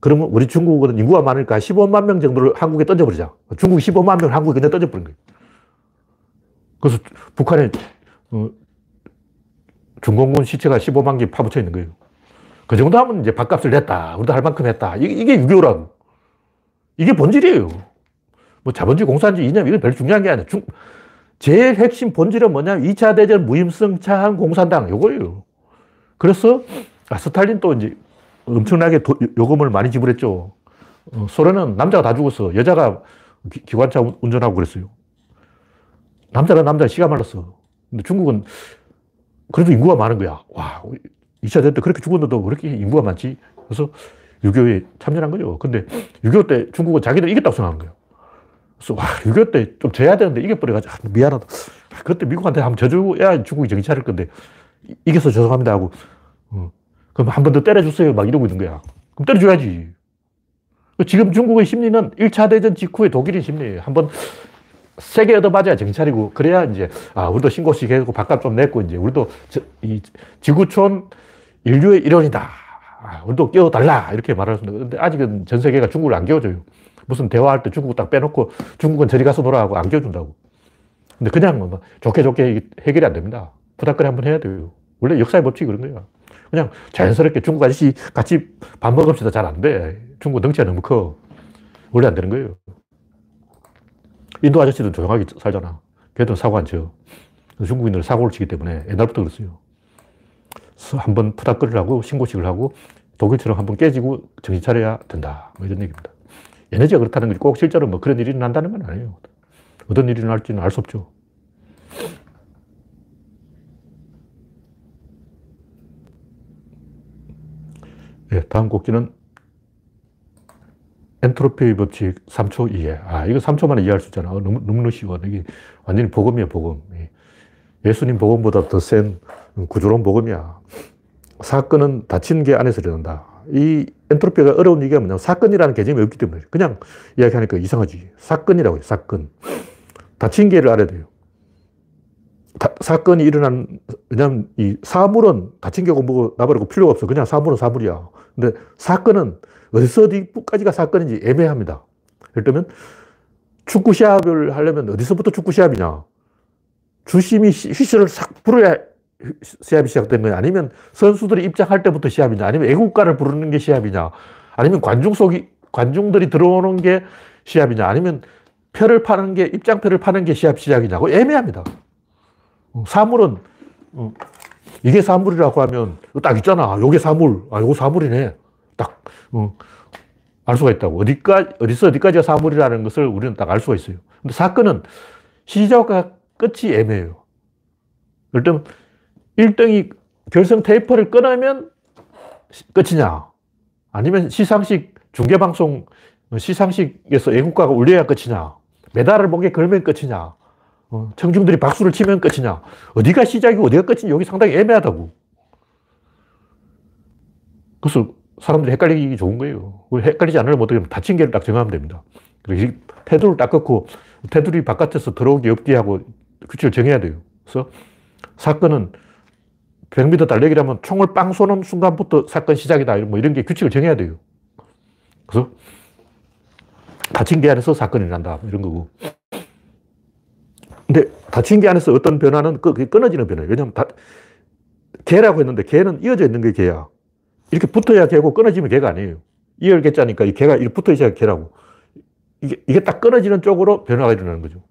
그러면 우리 중국은 인구가 많으니까 15만 명 정도를 한국에 던져버리자. 중국 15만 명을 한국에 그냥 던져버린 거예요. 그래서 북한에 어, 중공군 시체가 15만 개 파묻혀 있는 거예요. 그 정도 하면 이제 밥값을 냈다. 우리도 할 만큼 했다. 이게, 6.25라고. 이게 본질이에요. 뭐 자본주의 공산주의 이념, 이건 별로 중요한 게 아니야. 중, 제일 핵심 본질은 뭐냐면 2차 대전 무임승차한 공산당, 요거예요. 그래서 아, 스탈린 또 이제 엄청나게 도, 요금을 많이 지불했죠. 어, 소련은 남자가 다 죽었어. 여자가 기, 기관차 운전하고 그랬어요. 남자는 남자 시가 말랐어. 근데 중국은 그래도 인구가 많은 거야. 와, 2차 대전 때 그렇게 죽었는데도 그렇게 인구가 많지? 그래서 6.25에 참전한 거죠. 근데 6.25때 중국은 자기들 이겼다고 생각한 거예요. 그래서 와, 6.25때 좀 져야 되는데 이겨버려가지고 아, 미안하다. 그때 미국한테 한번 져줘야 중국이 정신 차릴 건데 이겨서 죄송합니다 하고 어, 그럼 한 번 더 때려주세요 막 이러고 있는 거야. 그럼 때려줘야지. 지금 중국의 심리는 1차 대전 직후의 독일인 심리예요. 한번 세게 얻어맞아야 차리고, 그래야 이제, 아, 우리도 신고식 해고 밥값 좀 냈고, 이제 우리도 저, 이 지구촌 인류의 일원이다. 아, 우리도 끼워달라. 이렇게 말할 수 있는데, 근데 아직은 전 세계가 중국을 안 끼워줘요. 무슨 대화할 때 중국 딱 빼놓고 중국은 저리 가서 놀아 하고 안 끼워준다고. 근데 그냥 뭐 좋게 좋게 해결이 안 됩니다. 부탁거리 한번 해야 돼요. 원래 역사의 법칙이 그런 거야. 그냥 자연스럽게 중국 아저씨 같이 밥 먹읍시다. 잘 안 돼. 중국 덩치가 너무 커. 원래 안 되는 거예요. 인도 아저씨도 조용하게 살잖아. 걔도 사고 안 쳐. 중국인들은 사고를 치기 때문에 옛날부터 그랬어요. 한번 푸닥거리를 하고 신고식을 하고 독일처럼 한번 깨지고 정신 차려야 된다. 뭐 이런 얘기입니다. 에너지가 그렇다는 거지 꼭 실제로 뭐 그런 일이 일어난다는 건 아니에요. 어떤 일이 일어날지는 알 수 없죠. 네, 다음 곡지는 엔트로피 법칙 3초 이해. 아, 이거 3초 만에 이해할 수 있잖아. 어, 너무, 너무 쉬워. 이게 완전히 복음이야, 복음. 예수님 복음보다 더 센 구조론 복음이야. 사건은 닫힌 게 안에서 일어난다. 이 엔트로피가 어려운 얘기가 뭐냐면 사건이라는 개념이 없기 때문에 그냥 이야기하니까 이상하지. 사건이라고 해요, 사건. 닫힌 게를 알아야 돼요. 다, 사건이 일어난, 왜냐면 이 사물은 닫힌 게 공부 나버리고 필요가 없어. 그냥 사물은 사물이야. 근데 사건은 어디서 어디까지가 사건인지 애매합니다. 예를 들면 축구 시합을 하려면 어디서부터 축구 시합이냐? 주심이 휘슬을 싹 불어야 시합이 시작된 거냐? 아니면 선수들이 입장할 때부터 시합이냐? 아니면 애국가를 부르는 게 시합이냐? 아니면 관중 속이, 관중들이 들어오는 게 시합이냐? 아니면 표를 파는 게, 입장표를 파는 게 시합 시작이냐고 애매합니다. 어, 사물은, 어, 이게 사물이라고 하면 딱 있잖아. 요게 사물. 아, 요거 사물이네. 딱, 어, 알 수가 있다고. 어디까지, 어디서 어디까지가 사물이라는 것을 우리는 딱 알 수가 있어요. 근데 사건은 시작과 끝이 애매해요. 들면, 1등이 결승 테이프를 끊으면 끝이냐? 아니면 시상식, 중계방송, 시상식에서 애국가가 울려야 끝이냐? 메달을 목에 걸면 끝이냐? 어, 청중들이 박수를 치면 끝이냐? 어디가 시작이고 어디가 끝인지 여기 상당히 애매하다고. 그래서 사람들이 헷갈리기 좋은 거예요. 헷갈리지 않으려면 어떻게 하면 개를 딱 정하면 됩니다. 그래서 테두를 딱 끊고 테두리 바깥에서 들어오기 없게 하고 규칙을 정해야 돼요. 그래서 사건은 100m 달리기라면 총을 빵 쏘는 순간부터 사건 시작이다. 뭐 이런 게 규칙을 정해야 돼요. 그래서 닫힌 게 안에서 사건이 난다. 이런 거고. 근데 닫힌 게 안에서 어떤 변화는 끊어지는 변화예요. 왜냐하면 다, 개라고 했는데 개는 이어져 있는 게 개야. 이렇게 붙어야 개고 끊어지면 개가 아니에요. 이열개자니까 이 개가 이렇게 붙어 있어야 개라고. 이게, 이게 딱 끊어지는 쪽으로 변화가 일어나는 거죠.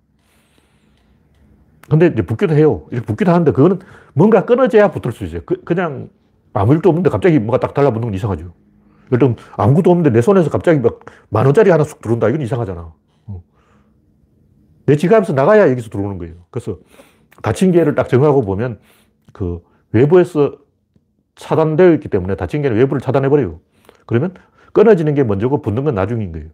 근데 이제 붙기도 해요. 이렇게 붙기도 하는데 그거는 뭔가 끊어져야 붙을 수 있어요. 그, 냥 아무 일도 없는데 갑자기 뭐가 딱 달라붙는 건 이상하죠. 예를 아무것도 없는데 내 손에서 갑자기 막 만 원짜리 하나 쑥 들어온다. 이건 이상하잖아. 어. 내 지갑에서 나가야 여기서 들어오는 거예요. 그래서 닫힌 개를 딱 정하고 보면 그 외부에서 차단되어 있기 때문에 닫힌 개는 외부를 차단해버려요. 그러면 끊어지는 게 먼저고 붙는 건 나중인 거예요.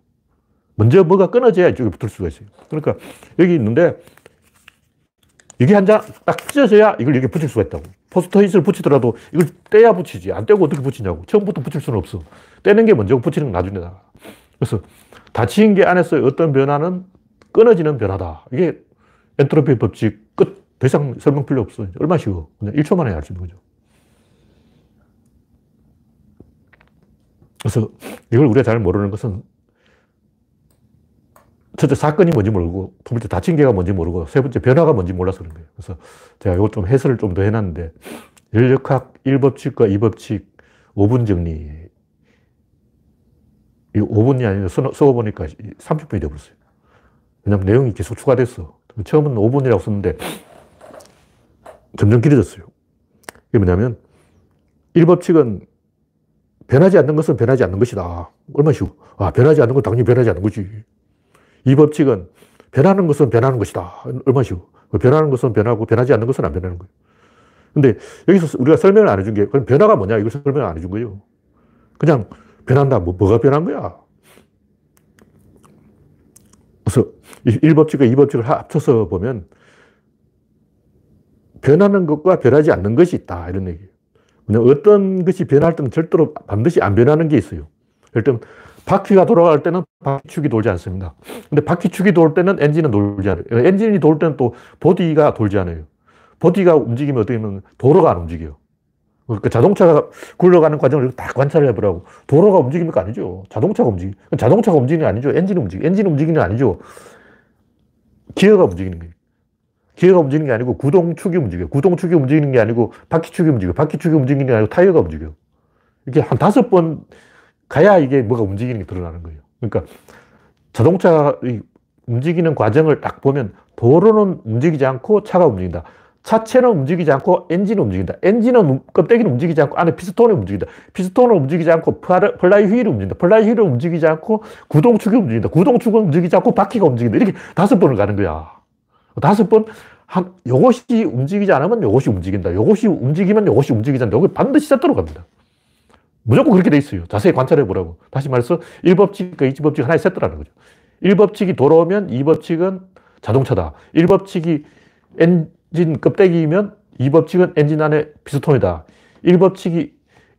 먼저 뭐가 끊어져야 이쪽에 붙을 수가 있어요. 그러니까 여기 있는데 이게 한 장 딱 찢어져야 이걸 여기 붙일 수가 있다고. 포스터잇을 붙이더라도 이걸 떼야 붙이지. 안 떼고 어떻게 붙이냐고. 처음부터 붙일 수는 없어. 떼는 게 먼저고 붙이는 건 나중이다. 그래서 닫힌 게 안에서 어떤 변화는 끊어지는 변화다. 이게 엔트로피 법칙 끝. 더 이상 설명 필요 없어. 얼마나 쉬워. 그냥 1초 만에 알 수 있는 거죠. 그래서 이걸 우리가 잘 모르는 것은 첫째 사건이 뭔지 모르고 두 번째 다친 개가 뭔지 모르고 세 번째 변화가 뭔지 몰라서 그런 거예요. 그래서 제가 이걸 좀 해설을 좀 더 해놨는데 열역학 1법칙과 2법칙 5분 정리 이 5분이 아니라 써보니까 30분이 되어버렸어요. 왜냐면 내용이 계속 추가됐어. 처음은 5분이라고 썼는데 점점 길어졌어요. 이게 뭐냐면 1법칙은 변하지 않는 것은 변하지 않는 것이다. 얼마나 쉬워. 아, 변하지 않는 건 당연히 변하지 않는 거지. 이 법칙은 변하는 것은 변하는 것이다. 얼마나 쉬워. 변하는 것은 변하고 변하지 않는 것은 안 변하는 거예요. 근데 여기서 우리가 설명을 안 해준 게, 그럼 변화가 뭐냐? 이걸 설명 안 해준 거예요. 그냥 변한다. 뭐, 뭐가 변한 거야? 그래서 1법칙과 2법칙을 합쳐서 보면 변하는 것과 변하지 않는 것이 있다. 이런 얘기예요. 어떤 것이 변할 때는 절대로 반드시 안 변하는 게 있어요. 예를 들면 바퀴가 돌아갈 때는 바퀴축이 돌지 않습니다. 근데 바퀴축이 돌 때는 엔진은 돌지 않아요. 엔진이 돌 때는 또 보디가 돌지 않아요. 보디가 움직이면 어떻게 되면 도로가 안 움직여요. 그러니까 자동차가 굴러가는 과정을 다 관찰을 해보라고. 도로가 움직입니까? 아니죠. 자동차가 움직이. 자동차가 움직이는 게 아니죠. 엔진이 움직이. 엔진이 움직이는 게 아니죠. 기어가 움직이는 거예요. 기어가 움직이는 게 아니고 구동축이 움직여요. 구동축이 움직이는 게 아니고 바퀴축이 움직여요. 바퀴축이 움직이는 게 아니고 타이어가 움직여요. 이게 한 다섯 번 가야 이게 뭐가 움직이는 게 드러나는 거예요. 그러니까 자동차 움직이는 과정을 딱 보면 도로는 움직이지 않고 차가 움직인다. 차체는 움직이지 않고 엔진은 움직인다. 엔진은 껍데기는 움직이지 않고 안에 피스톤이 움직인다. 피스톤은 움직이지 않고 플라이 휠이 움직인다. 플라이 휠은 움직이지 않고 구동축이 움직인다. 구동축은 움직이지 않고 바퀴가 움직인다. 이렇게 다섯 번을 가는 거야. 다섯 번, 한, 요것이 움직이지 않으면 요것이 움직인다. 요것이 움직이면 요것이 움직이지 않는다. 요게 반드시 세트로 갑니다. 무조건 그렇게 돼 있어요. 자세히 관찰해 보라고. 다시 말해서 1법칙과 2법칙 하나의 세트라는 거죠. 1법칙이 돌아오면 2법칙은 자동차다. 1법칙이 엔진 껍데기이면 2법칙은 엔진 안에 피스톤이다. 1법칙이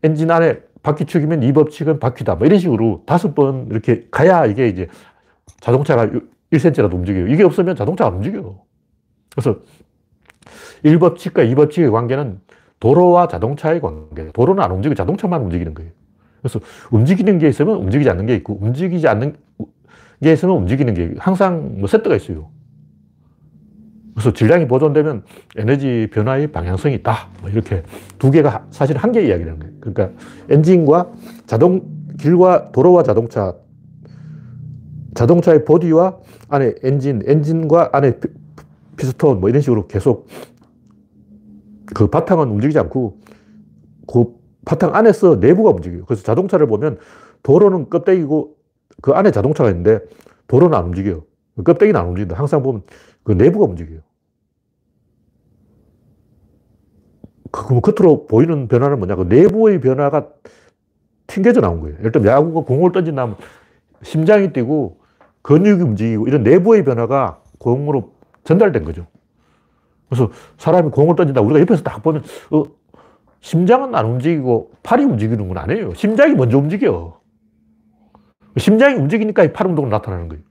엔진 안에 바퀴축이면 2법칙은 바퀴다. 뭐 이런 식으로 다섯 번 이렇게 가야 이게 이제 자동차가 1cm라도 움직여요. 이게 없으면 자동차가 안 움직여요. 그래서 1법칙과 2법칙의 관계는 도로와 자동차의 관계. 도로는 안 움직이고 자동차만 움직이는 거예요. 그래서 움직이는 게 있으면 움직이지 않는 게 있고, 움직이지 않는 게 있으면 움직이는 게 항상 뭐 세트가 있어요. 그래서 질량이 보존되면 에너지 변화의 방향성이 있다. 뭐 이렇게 두 개가 사실 한 개 이야기라는 거예요. 그러니까 엔진과 자동, 길과 도로와 자동차, 자동차의 보디와 안에 엔진, 엔진과 안에 피스톤 뭐 이런 식으로 계속 그 바탕은 움직이지 않고 그 바탕 안에서 내부가 움직여요. 그래서 자동차를 보면 도로는 껍데기고 그 안에 자동차가 있는데 도로는 안 움직여요. 껍데기는 안 움직인다. 항상 보면 그 내부가 움직여요. 그 겉으로 보이는 변화는 뭐냐? 그 내부의 변화가 튕겨져 나온 거예요. 들면 야구가 공을 던진다면 심장이 뛰고 근육이 움직이고 이런 내부의 변화가 공으로 전달된 거죠. 그래서 사람이 공을 던진다. 우리가 옆에서 딱 보면, 어, 심장은 안 움직이고 팔이 움직이는 건 아니에요. 심장이 먼저 움직여. 심장이 움직이니까 팔 운동이 나타나는 거예요.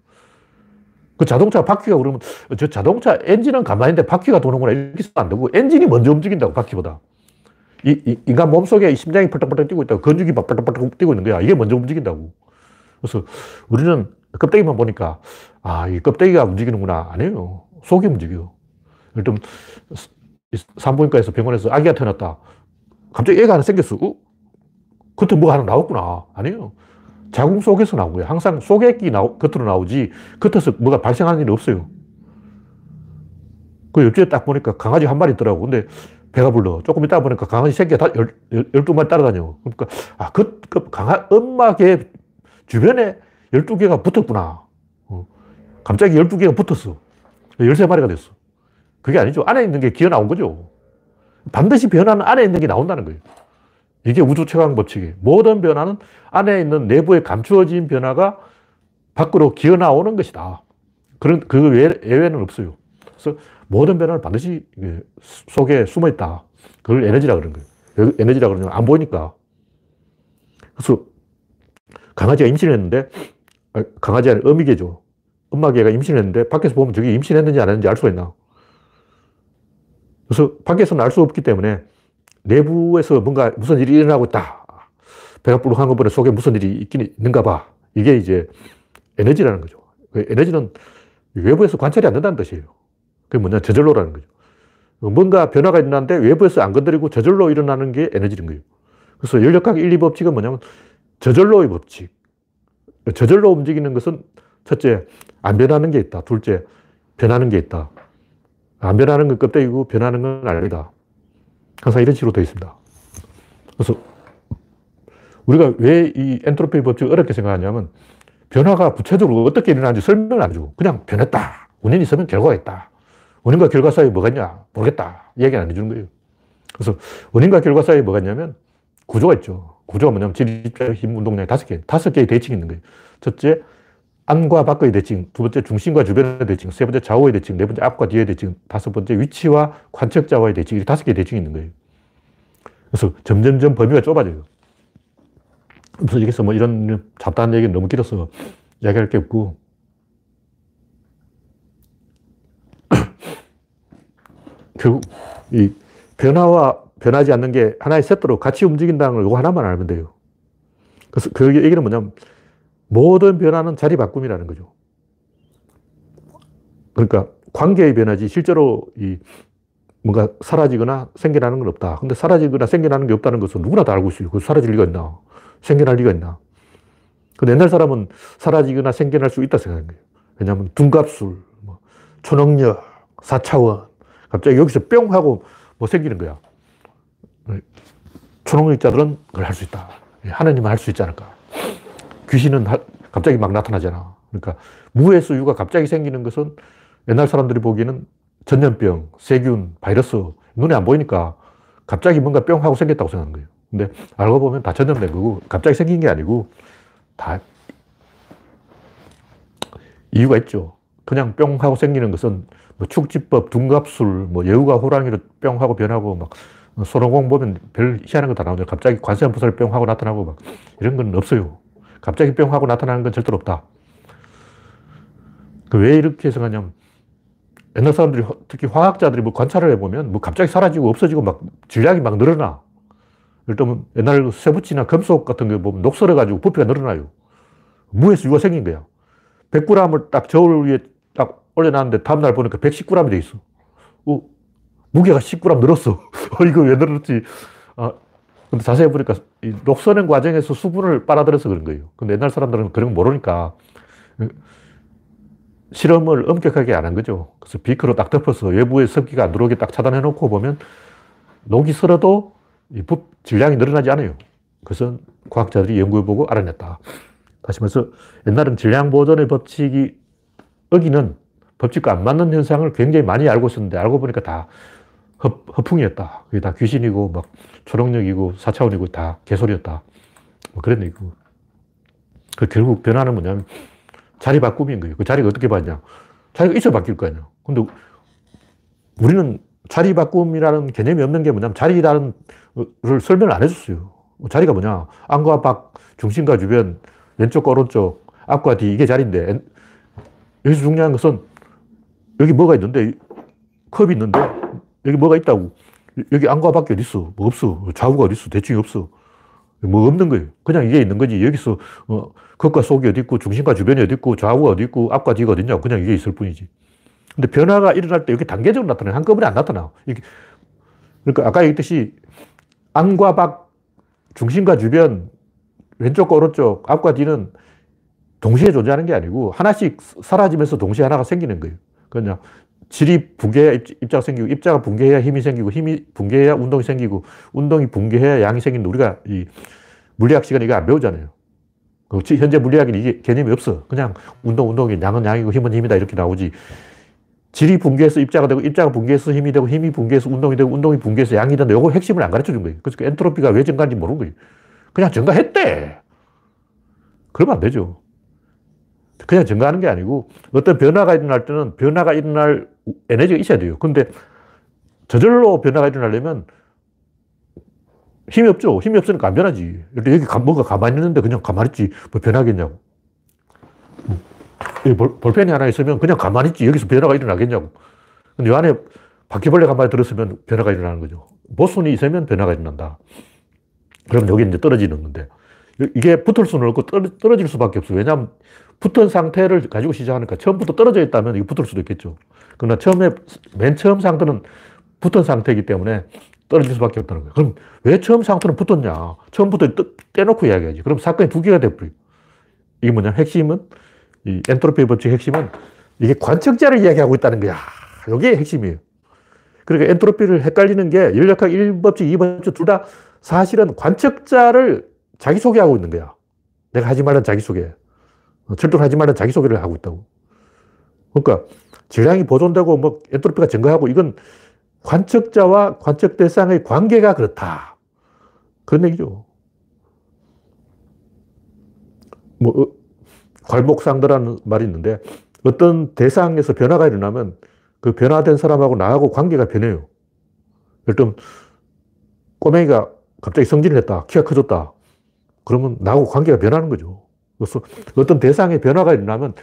그 자동차 바퀴가 그러면 저 자동차 엔진은 가만히 있는데 바퀴가 도는구나 이렇게 안 되고 엔진이 먼저 움직인다고 바퀴보다. 이, 이 인간 몸속에 심장이 펄떡펄떡 뛰고 있다고 근육이 펄떡펄떡 뛰고 있는 거야. 이게 먼저 움직인다고. 그래서 우리는 껍데기만 보니까 아, 이 껍데기가 움직이는구나. 아니에요. 속이 움직여. 예를 산부인과에서 병원에서 아기가 태어났다. 갑자기 애가 하나 생겼어. 어? 겉에 뭐가 하나 나왔구나. 아니요. 자궁 속에서 나온 거예요. 항상 속액이 나오, 겉으로 나오지 겉에서 뭐가 발생하는 일이 없어요. 그 옆집에 딱 보니까 강아지 한 마리 있더라고. 근데 배가 불러. 조금 있다 보니까 강아지 새끼가 다 열, 열두 마리 따라다녀. 그러니까, 아, 그, 그 강아, 엄마 개 주변에 열두 개가 붙었구나. 어. 갑자기 열두 개가 붙었어. 열세 마리가 됐어. 그게 아니죠. 안에 있는 게 기어 나온 거죠. 반드시 변화는 안에 있는 게 나온다는 거예요. 이게 우주 최강 법칙이에요. 모든 변화는 안에 있는 내부에 감추어진 변화가 밖으로 기어 나오는 것이다. 그런, 그 외, 예외 는 없어요. 그래서 모든 변화는 반드시 속에 숨어 있다. 그걸 에너지라 그러는 거예요. 에너지라 그러면 안 보이니까. 그래서 강아지가 임신했는데, 아, 강아지 아니 어미개죠. 엄마 개가 임신했는데, 밖에서 보면 저게 임신했는지 안 했는지 알 수가 있나. 그래서 밖에서는 알 수 없기 때문에 내부에서 뭔가 무슨 일이 일어나고 있다. 배가 불룩한 것보다 속에 무슨 일이 있긴 있는가 봐. 이게 이제 에너지라는 거죠. 그 에너지는 외부에서 관찰이 안 된다는 뜻이에요. 그게 뭐냐, 저절로라는 거죠. 뭔가 변화가 일어나는데 외부에서 안 건드리고 저절로 일어나는 게 에너지인 거예요. 그래서 연력학 1, 2 법칙은 뭐냐면 저절로의 법칙. 저절로 움직이는 것은 첫째, 안 변하는 게 있다. 둘째, 변하는 게 있다. 안 변하는 건 껍데기고 변하는 건 알이다. 항상 이런 식으로 되어 있습니다. 그래서 우리가 왜 이 엔트로피 법칙을 어렵게 생각하냐면 변화가 구체적으로 어떻게 일어나는지 설명을 안 해주고 그냥 변했다. 원인이 있으면 결과가 있다. 원인과 결과 사이에 뭐가 있냐? 모르겠다. 이야기 안 해주는 거예요. 그래서 원인과 결과 사이에 뭐가 있냐면 구조가 있죠. 구조가 뭐냐면 질입자 힘 운동량이 다섯 개, 다섯 개의 대칭이 있는 거예요. 첫째, 안과 밖의 대칭, 두 번째 중심과 주변의 대칭, 세 번째 좌우의 대칭, 네 번째 앞과 뒤의 대칭, 다섯 번째 위치와 관측자와의 대칭, 이 다섯 개의 대칭이 있는 거예요. 그래서 점점점 범위가 좁아져요. 그래서 여기서 뭐 이런 잡다한 얘기는 너무 길어서 이야기할 게 없고, 결국 이 변화와 변하지 않는 게 하나의 세트로 같이 움직인다는 걸 이거 하나만 알면 돼요. 그래서 그 얘기는 뭐냐면 모든 변화는 자리 바꿈이라는 거죠. 그러니까 관계의 변화지 실제로 이 뭔가 사라지거나 생겨나는 건 없다. 근데 사라지거나 생겨나는 게 없다는 것은 누구나 다 알고 있어요. 그 사라질 리가 있나? 생겨날 리가 있나? 근데 옛날 사람은 사라지거나 생겨날 수 있다 생각한 거예요. 왜냐하면 둔갑술, 뭐 초능력, 사차원, 갑자기 여기서 뿅 하고 뭐 생기는 거야. 초능력자들은 그걸 할 수 있다. 하나님은 할 수 있지 않을까. 귀신은 갑자기 막 나타나잖아. 그러니까 무에서 유가 갑자기 생기는 것은 옛날 사람들이 보기에는 전염병, 세균, 바이러스 눈에 안 보이니까 갑자기 뭔가 뿅 하고 생겼다고 생각하는 거예요. 근데 알고 보면 다 전염된 거고 갑자기 생긴 게 아니고 다 이유가 있죠. 그냥 뿅 하고 생기는 것은 뭐 축지법, 둔갑술, 뭐 여우가 호랑이로 뿅 하고 변하고 막 손오공 보면 별 희한한 거 다 나오죠. 갑자기 관세음보살 뿅 하고 나타나고 막 이런 건 없어요. 갑자기 뿅 하고 나타나는 건 절대로 없다. 그 왜 이렇게 생각하냐면 옛날 사람들이 특히 화학자들이 뭐 관찰을 해보면 뭐 갑자기 사라지고 없어지고 막 질량이 막 늘어나. 예를 들면 옛날 쇠붙이나 금속 같은 거 보면 녹슬어가지고 부피가 늘어나요. 무에서 유가 생긴 거야. 100g을 딱 저울 위에 딱 올려놨는데 다음날 보니까 110g이 돼 있어. 어, 무게가 10g 늘었어. 어, 이거 왜 늘었지? 아, 근데 자세히 보니까 이 녹선행 과정에서 수분을 빨아들여서 그런 거예요. 근데 옛날 사람들은 그런 거 모르니까 실험을 엄격하게 안 한 거죠. 그래서 비커로 딱 덮어서 외부의 습기가 안 들어오게 딱 차단해 놓고 보면 녹이 슬어도 질량이 늘어나지 않아요. 그것은 과학자들이 연구해보고 알아냈다. 다시 말해서 옛날엔 질량 보존의 법칙이 어기는 법칙과 안 맞는 현상을 굉장히 많이 알고 있었는데 알고 보니까 다 허, 허풍이었다. 그게 다 귀신이고 막 초능력이고 사차원이고 다 개소리였다. 뭐 그런 얘기고. 그 결국 변화는 뭐냐면 자리 바꿈인 거예요. 그 자리가 어떻게 바뀌냐. 자리가 있어 바뀔 거 아니야. 근데 우리는 자리 바꿈이라는 개념이 없는 게 뭐냐면 자리라는 를 설명을 안 해줬어요. 자리가 뭐냐. 안과 밖, 중심과 주변, 왼쪽과 오른쪽, 앞과 뒤, 이게 자리인데, 여기서 중요한 것은 여기 뭐가 있는데, 컵이 있는데, 여기 뭐가 있다고. 여기 안과 밖에 어디 있어? 뭐 없어. 좌우가 어디 있어? 대칭이 없어. 뭐 없는 거예요. 그냥 이게 있는 거지. 여기서, 어, 겉과 속이 어디 있고, 중심과 주변이 어디 있고, 좌우가 어디 있고, 앞과 뒤가 어디 있냐고. 그냥 이게 있을 뿐이지. 근데 변화가 일어날 때 이렇게 단계적으로 나타나요. 한꺼번에 안 나타나. 그러니까 아까 얘기했듯이 안과 밖, 중심과 주변, 왼쪽과 오른쪽, 앞과 뒤는 동시에 존재하는 게 아니고 하나씩 사라지면서 동시에 하나가 생기는 거예요. 그냥 질이 붕괴해야 입자가 생기고, 입자가 붕괴해야 힘이 생기고, 힘이 붕괴해야 운동이 생기고, 운동이 붕괴해야 양이 생기는데 우리가 이 물리학 시간에 이거 안 배우잖아요. 그 현재 물리학에는 이게 개념이 없어. 그냥 운동, 운동이 양은 양이고 힘은 힘이다 이렇게 나오지. 질이 붕괴해서 입자가 되고, 입자가 붕괴해서 힘이 되고, 힘이 붕괴해서 운동이 되고, 운동이 붕괴해서 양이 된다. 요거 핵심을 안 가르쳐 준 거예요. 그래서 그 엔트로피가 왜 증가하는지 모르는 거예요. 그냥 증가했대. 그러면 안 되죠. 그냥 증가하는 게 아니고 어떤 변화가 일어날 때는 변화가 일어날 에너지가 있어야 돼요. 근데 저절로 변화가 일어나려면 힘이 없죠. 힘이 없으니까 안 변하지. 여기 뭔가 가만히 있는데 그냥 가만히 있지. 뭐 변하겠냐고. 이 볼, 볼펜이 하나 있으면 그냥 가만히 있지. 여기서 변화가 일어나겠냐고. 근데 이 안에 바퀴벌레가 한 마리 들었으면 변화가 일어나는 거죠. 모순이 있으면 변화가 일어난다. 그럼 여기 이제 떨어지는 건데. 이게 붙을 수는 없고 떨어질 수밖에 없어요. 왜냐하면 붙은 상태를 가지고 시작하니까 처음부터 떨어져 있다면 이거 붙을 수도 있겠죠. 그러나 처음에, 맨 처음 상태는 붙은 상태이기 때문에 떨어질 수밖에 없다는 거예요. 그럼 왜 처음 상태는 붙었냐? 처음부터 떼놓고 이야기하지. 그럼 사건이 두 개가 돼버려 이게 뭐냐? 핵심은, 이 엔트로피 법칙 핵심은 이게 관측자를 이야기하고 있다는 거야. 이게 핵심이에요. 그러니까 엔트로피를 헷갈리는 게 열역학 1법칙, 2법칙 둘 다 사실은 관측자를 자기소개하고 있는 거야. 내가 하지 말란 자기소개. 철도하지 말란 자기소개를 하고 있다고. 그러니까 질량이 보존되고 뭐 엔트로피가 증가하고 이건 관측자와 관측 대상의 관계가 그렇다. 그런 얘기죠. 뭐, 어, 괄목상도라는 말이 있는데 어떤 대상에서 변화가 일어나면 그 변화된 사람하고 나하고 관계가 변해요. 예를 들면 꼬맹이가 갑자기 성진을 했다. 키가 커졌다. 그러면 나하고 관계가 변하는 거죠. 그래서 어떤 대상의 변화가 일어나면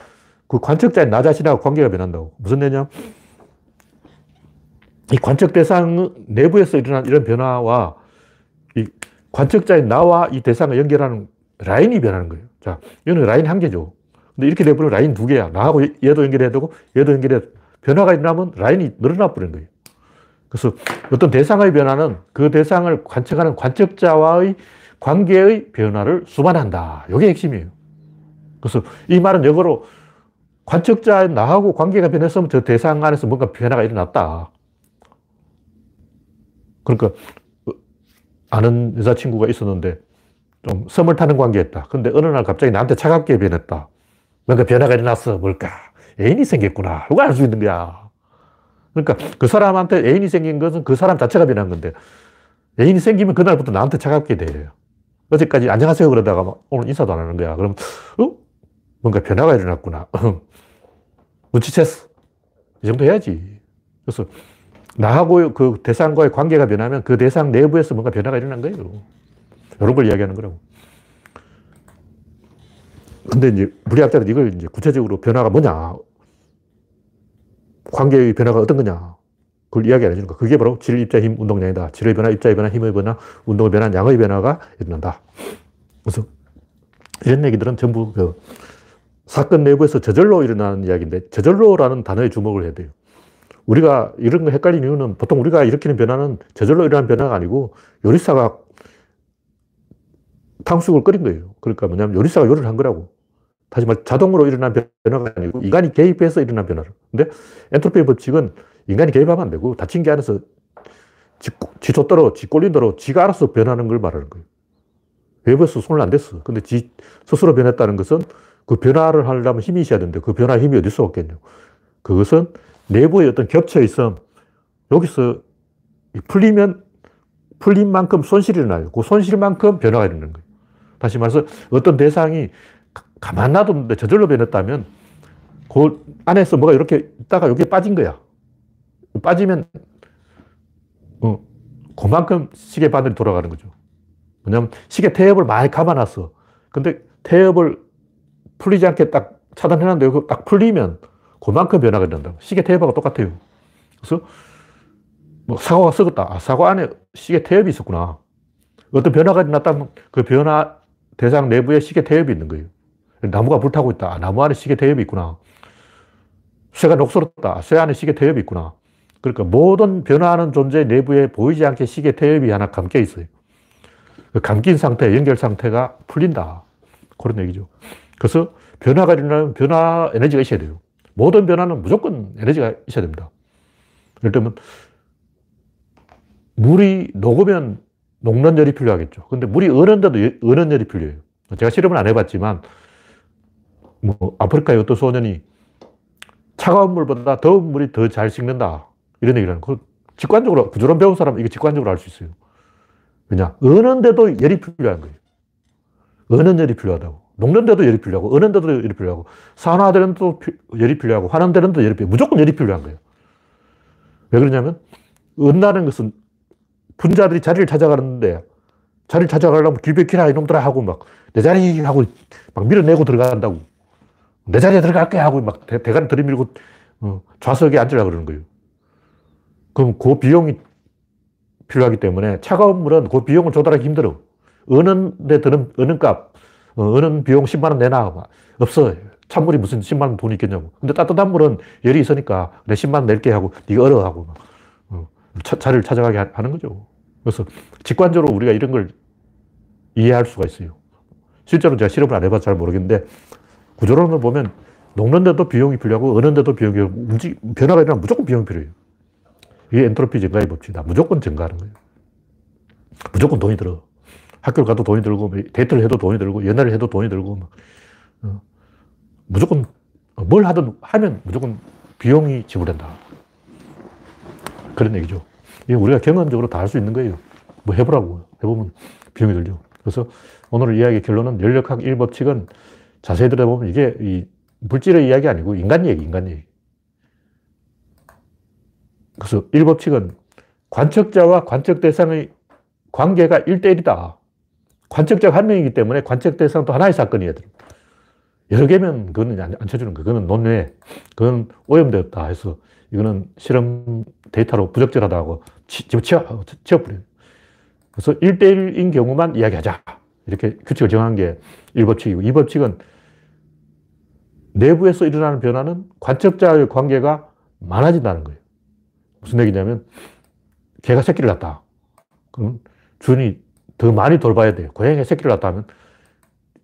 그 관측자인 나 자신하고 관계가 변한다고. 무슨 얘기냐? 이 관측 대상 내부에서 일어난 이런 변화와 이 관측자인 나와 이 대상을 연결하는 라인이 변하는 거예요. 자, 이거는 라인 한 개죠. 근데 이렇게 돼버리면 라인 두 개야. 나하고 얘도 연결해야 되고 얘도 연결해야 돼. 변화가 일어나면 라인이 늘어나 버리는 거예요. 그래서 어떤 대상의 변화는 그 대상을 관측하는 관측자와의 관계의 변화를 수반한다. 이게 핵심이에요. 그래서 이 말은 역으로 관측자 나하고 관계가 변했으면 저 대상 안에서 뭔가 변화가 일어났다. 그러니까 아는 여자친구가 있었는데 좀 썸을 타는 관계였다. 근데 어느 날 갑자기 나한테 차갑게 변했다. 뭔가 변화가 일어났어. 뭘까? 애인이 생겼구나. 누가 알수 있는 거야. 그러니까 그 사람한테 애인이 생긴 것은 그 사람 자체가 변한 건데 애인이 생기면 그날부터 나한테 차갑게 돼요. 어제까지 안녕하세요 그러다가 오늘 인사도 안 하는 거야. 그럼, 어? 뭔가 변화가 일어났구나. 눈치챘어. 이 정도 해야지. 그래서 나하고 그 대상과의 관계가 변하면 그 대상 내부에서 뭔가 변화가 일어난 거예요. 이런 걸 이야기하는 거라고. 근데 이제 물리학자는 이걸 이제 구체적으로 변화가 뭐냐. 관계의 변화가 어떤 거냐. 그걸 이야기 안 해주는 거. 그게 바로 질, 입자, 힘, 운동량이다. 질의 변화, 입자의 변화, 힘의 변화, 운동의 변화, 양의 변화가 일어난다. 그래서 이런 얘기들은 전부 그 사건 내부에서 저절로 일어나는 이야기인데 저절로라는 단어에 주목을 해야 돼요. 우리가 이런 거 헷갈리는 이유는 보통 우리가 일으키는 변화는 저절로 일어나는 변화가 아니고 요리사가 탕수육을 끓인 거예요. 그러니까 뭐냐면 요리사가 요리를 한 거라고. 다시 말 자동으로 일어난 변화가 아니고 인간이 개입해서 일어난 변화를. 근데 엔트로피 법칙은 인간이 개입하면 안 되고 다친 게 안에서 지, 지 꼴린 대로 지가 알아서 변하는 걸 말하는 거예요. 외부에서 손을 안 댔어. 근데 지 스스로 변했다는 것은 그 변화를 하려면 힘이 있어야 되는데 그 변화 힘이 어디서 없겠냐. 그것은 내부의 어떤 겹쳐 있음. 여기서 풀리면 풀린 만큼 손실이 일어나요. 그 손실만큼 변화가 일어나는 거예요. 다시 말해서 어떤 대상이 가만 놔뒀는데 저절로 변했다면 그 안에서 뭐가 이렇게 있다가 여기에 빠진 거야. 빠지면 어, 그만큼 시계 바늘이 돌아가는 거죠. 뭐냐면 시계 태엽을 많이 감아놨어. 근데 태엽을 풀리지 않게 딱 차단해놨는데 딱 풀리면 그만큼 변화가 된다. 시계 태엽하고 똑같아요. 그래서 뭐 사고가 썩었다. 아, 사고 안에 시계 태엽이 있었구나. 어떤 변화가 일어났다면 그 변화 대상 내부에 시계 태엽이 있는 거예요. 나무가 불타고 있다. 아, 나무 안에 시계 태엽이 있구나. 쇠가 녹슬었다. 쇠 안에 시계 태엽이 있구나. 그러니까 모든 변화하는 존재 내부에 보이지 않게 시계 태엽이 하나 감겨 있어요. 그 감긴 상태, 연결 상태가 풀린다. 그런 얘기죠. 그래서 변화가 일어나면 변화 에너지가 있어야 돼요. 모든 변화는 무조건 에너지가 있어야 됩니다. 예를 들면, 물이 녹으면 녹는 열이 필요하겠죠. 근데 물이 어는데도 어는 열이 필요해요. 제가 실험을 안 해봤지만, 뭐, 아프리카의 어떤 소년이 차가운 물보다 더운 물이 더 잘 식는다. 이런 얘기를 하는 거. 직관적으로, 구조론 배운 사람은 이거 직관적으로 알 수 있어요. 왜냐? 어는데도 열이 필요한 거예요. 어는 열이 필요하다고. 녹는데도 열이 필요하고, 어는데도 열이 필요하고, 산화되는 데도 열이 필요하고, 환원되는 데도 열이 필요하고, 무조건 열이 필요한 거예요. 왜 그러냐면, 은다는 것은 분자들이 자리를 찾아가는데, 자리를 찾아가려면 길백키라 이놈들아 하고 막, 내 자리 하고 막 밀어내고 들어간다고. 내 자리에 들어갈게 하고 막 대, 대가리 들이밀고 어, 좌석에 앉으라 그러는 거예요. 그럼 그 비용이 필요하기 때문에 차가운 물은 그 비용을 조달하기 힘들어. 어느 데 드는, 어느 값, 어, 어느 비용 10만원 내놔. 없어. 찬물이 무슨 10만원 돈이 있겠냐고. 근데 따뜻한 물은 열이 있으니까 내 10만원 낼게 하고 네가 얼어 하고 막, 어, 차, 자리를 찾아가게 하는 거죠. 그래서 직관적으로 우리가 이런 걸 이해할 수가 있어요. 실제로 제가 실험을 안 해봐서 잘 모르겠는데 구조론을 보면 녹는데도 비용이 필요하고 어는데도 비용이 움직 변화가 일어나면 무조건 비용이 필요해요. 이게 엔트로피 증가의 법칙이다. 무조건 증가하는 거예요. 무조건 돈이 들어. 학교를 가도 돈이 들고, 뭐 데이트를 해도 돈이 들고, 연애를 해도 돈이 들고, 막. 어. 무조건 뭘 하든 하면 무조건 비용이 지불된다. 그런 얘기죠. 이게 우리가 경험적으로 다 할 수 있는 거예요. 뭐 해보라고. 해보면 비용이 들죠. 그래서 오늘 이야기 결론은 연력학 1법칙은 자세히 들어보면 이게 이 물질의 이야기 아니고 인간 얘기, 인간 얘기. 그래서 1법칙은 관측자와 관측 대상의 관계가 1대1이다. 관측자가 한 명이기 때문에 관측 대상도 하나의 사건이어야 돼요. 여러 개면 그거는 안, 안 쳐주는 거예요. 그거는 논외. 그건 오염되었다 해서 이거는 실험 데이터로 부적절하다고 치워버려요. 그래서 1대1인 경우만 이야기하자. 이렇게 규칙을 정한 게 1법칙이고 2법칙은 내부에서 일어나는 변화는 관측자의 관계가 많아진다는 거예요. 무슨 얘기냐면 개가 새끼를 낳다. 그럼 주인이 더 많이 돌봐야 돼요. 고양이가 새끼를 낳다 하면